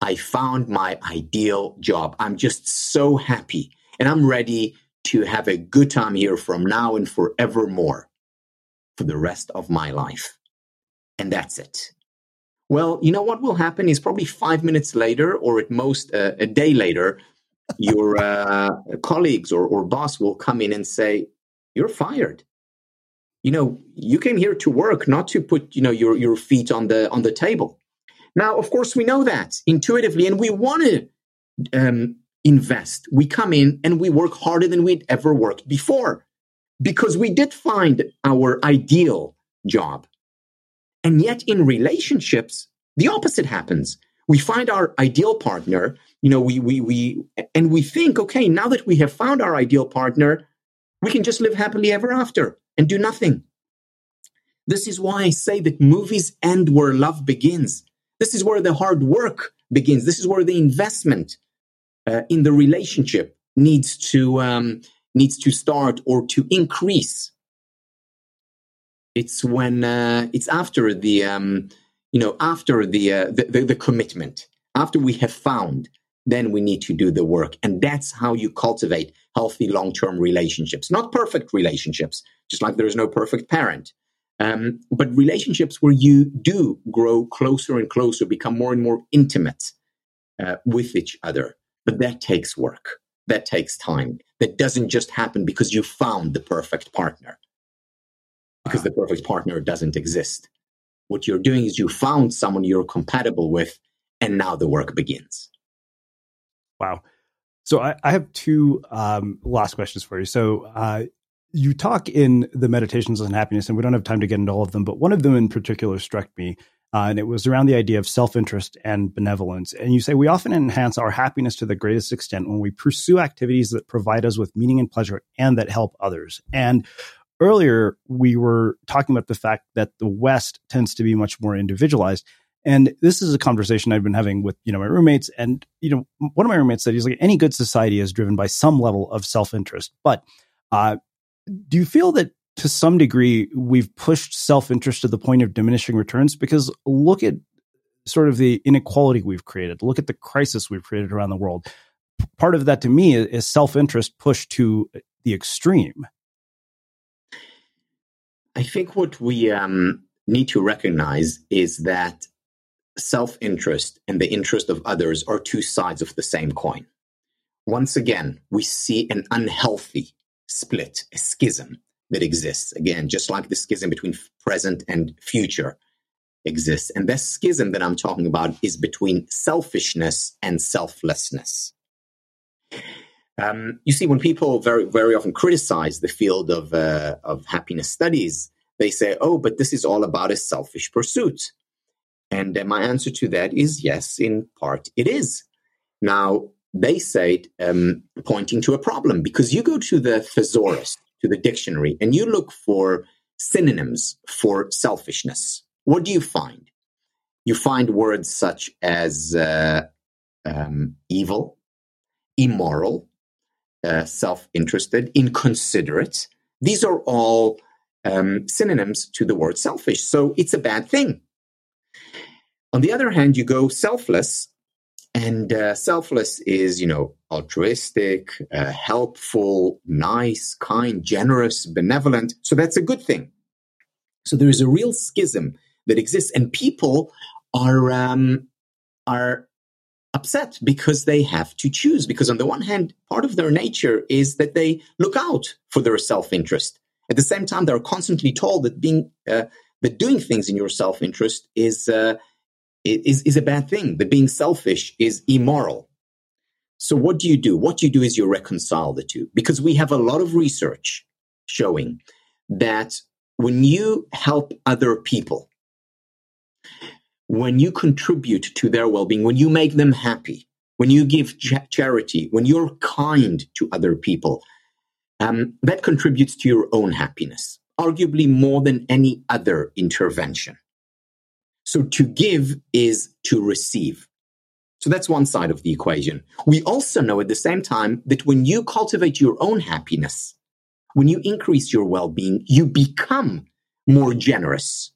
I found my ideal job. I'm just so happy and I'm ready to have a good time here from now and forevermore for the rest of my life. And that's it. Well, you know what will happen is probably five minutes later, or at most uh, a day later, your uh, colleagues or, or boss will come in and say, "You're fired." You know, you came here to work, not to put you know your your feet on the on the table. Now, of course, we know that intuitively, and we want to um, invest. We come in and we work harder than we'd ever worked before because we did find our ideal job. And yet in relationships, the opposite happens. We find our ideal partner, you know, we, we, we, and we think, okay, now that we have found our ideal partner, we can just live happily ever after and do nothing. This is why I say that movies end where love begins. This is where the hard work begins. This is where the investment uh, in the relationship needs to um, needs to start or to increase. It's when uh, it's after the um, you know after the, uh, the, the the commitment. After we have found then we need to do the work. And that's how you cultivate healthy long-term relationships. Not perfect relationships just like there is no perfect parent. Um, but relationships where you do grow closer and closer become more and more intimate uh, with each other but that takes work that takes time that doesn't just happen because you found the perfect partner because the perfect partner doesn't exist. What you're doing is you found someone you're compatible with, and now the work begins. Wow. So I, I have two um, last questions for you. So uh, you talk in the meditations on happiness, and we don't have time to get into all of them, but one of them in particular struck me, uh, and it was around the idea of self interest and benevolence. And you say we often enhance our happiness to the greatest extent when we pursue activities that provide us with meaning and pleasure and that help others. And earlier we were talking about the fact that the West tends to be much more individualized. And this is a conversation I've been having with, you know, my roommates. And, you know, one of my roommates said he's like, any good society is driven by some level of self-interest. But uh, do you feel that to some degree we've pushed self-interest to the point of diminishing returns? Because look at sort of the inequality we've created. Look at the crisis we've created around the world. Part of that to me is self-interest pushed to the extreme. I think what we um, need to recognize is that self interest and the interest of others are two sides of the same coin. Once again, we see an unhealthy split, a schism that exists. Again, just like the schism between present and future exists. And this schism that I'm talking about is between selfishness and selflessness. Um, you see, when people very, very often criticize the field of, uh, of happiness studies, they say, oh, but this is all about a selfish pursuit. And uh, my answer to that is yes, in part it is. Now, they say it um, pointing to a problem because you go to the thesaurus, to the dictionary, and you look for synonyms for selfishness. What do you find? You find words such as uh, um, evil, immoral, uh, self interested, inconsiderate. These are all um, synonyms to the word selfish. So it's a bad thing. On the other hand, you go selfless, and uh, selfless is, you know, altruistic, uh, helpful, nice, kind, generous, benevolent. So that's a good thing. So there is a real schism that exists, and people are um, are upset because they have to choose. Because on the one hand, part of their nature is that they look out for their self interest. At the same time, they're constantly told that being uh, that doing things in your self interest is, uh, is is a bad thing. That being selfish is immoral. So what do you do? What you do is you reconcile the two because we have a lot of research showing that when you help other people, when you contribute to their well-being, when you make them happy, when you give ch- charity, when you're kind to other people, um, that contributes to your own happiness, arguably more than any other intervention. So to give is to receive. So that's one side of the equation. We also know at the same time that when you cultivate your own happiness, when you increase your well-being, you become more generous,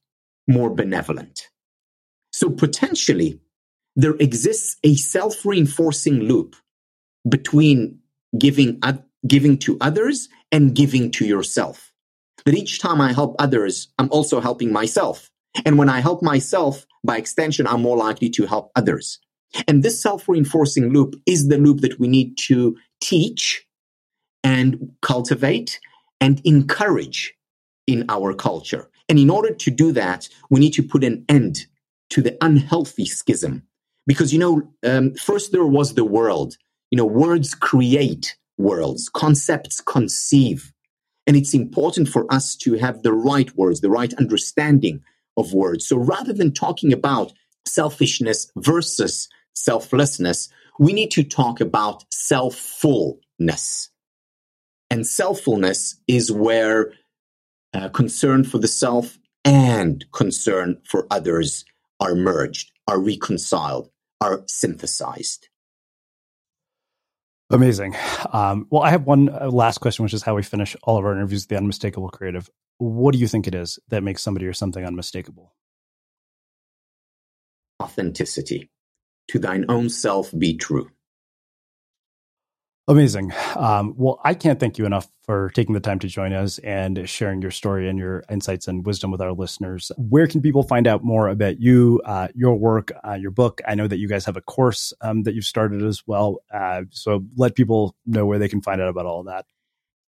more benevolent. So potentially, there exists a self reinforcing loop between giving, uh, giving to others and giving to yourself. That each time I help others, I'm also helping myself. And when I help myself, by extension, I'm more likely to help others. And this self reinforcing loop is the loop that we need to teach and cultivate and encourage in our culture. And in order to do that, we need to put an end to the unhealthy schism. Because, you know, um, first there was the world. You know, words create worlds, concepts conceive. And it's important for us to have the right words, the right understanding of words. So rather than talking about selfishness versus selflessness, we need to talk about selffulness. And selffulness is where uh, concern for the self and concern for others are merged, are reconciled, are synthesized. Amazing. Um, well, I have one uh, last question, which is how we finish all of our interviews the unmistakable creative. What do you think it is that makes somebody or something unmistakable? Authenticity. To thine own self be true. Amazing. Um, well, I can't thank you enough for taking the time to join us and sharing your story and your insights and wisdom with our listeners. Where can people find out more about you, uh, your work, uh, your book? I know that you guys have a course um, that you've started as well. Uh, so let people know where they can find out about all of that.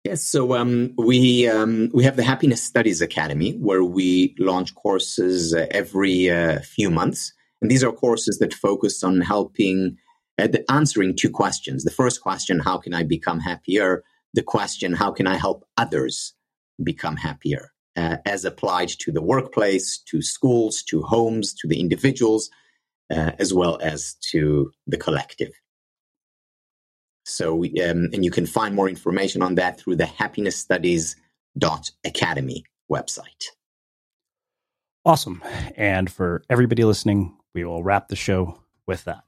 Yes, so um, we um, we have the Happiness Studies Academy where we launch courses uh, every uh, few months, and these are courses that focus on helping uh, answering two questions. The first question, how can I become happier? The question, how can I help others become happier? Uh, as applied to the workplace, to schools, to homes, to the individuals, uh, as well as to the collective. So, um, and you can find more information on that through the happinessstudies.academy website. Awesome. And for everybody listening, we will wrap the show with that.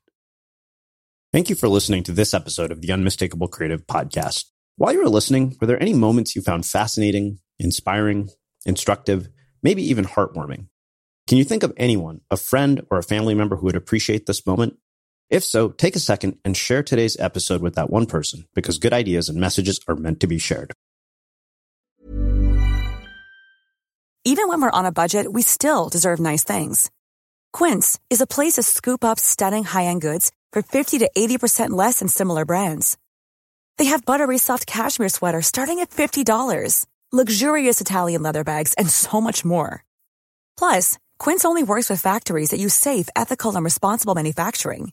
Thank you for listening to this episode of the Unmistakable Creative Podcast. While you were listening, were there any moments you found fascinating, inspiring, instructive, maybe even heartwarming? Can you think of anyone, a friend or a family member who would appreciate this moment? If so, take a second and share today's episode with that one person because good ideas and messages are meant to be shared. Even when we're on a budget, we still deserve nice things. Quince is a place to scoop up stunning high-end goods for 50 to 80% less than similar brands. They have buttery soft cashmere sweaters starting at $50, luxurious Italian leather bags, and so much more. Plus, Quince only works with factories that use safe, ethical, and responsible manufacturing.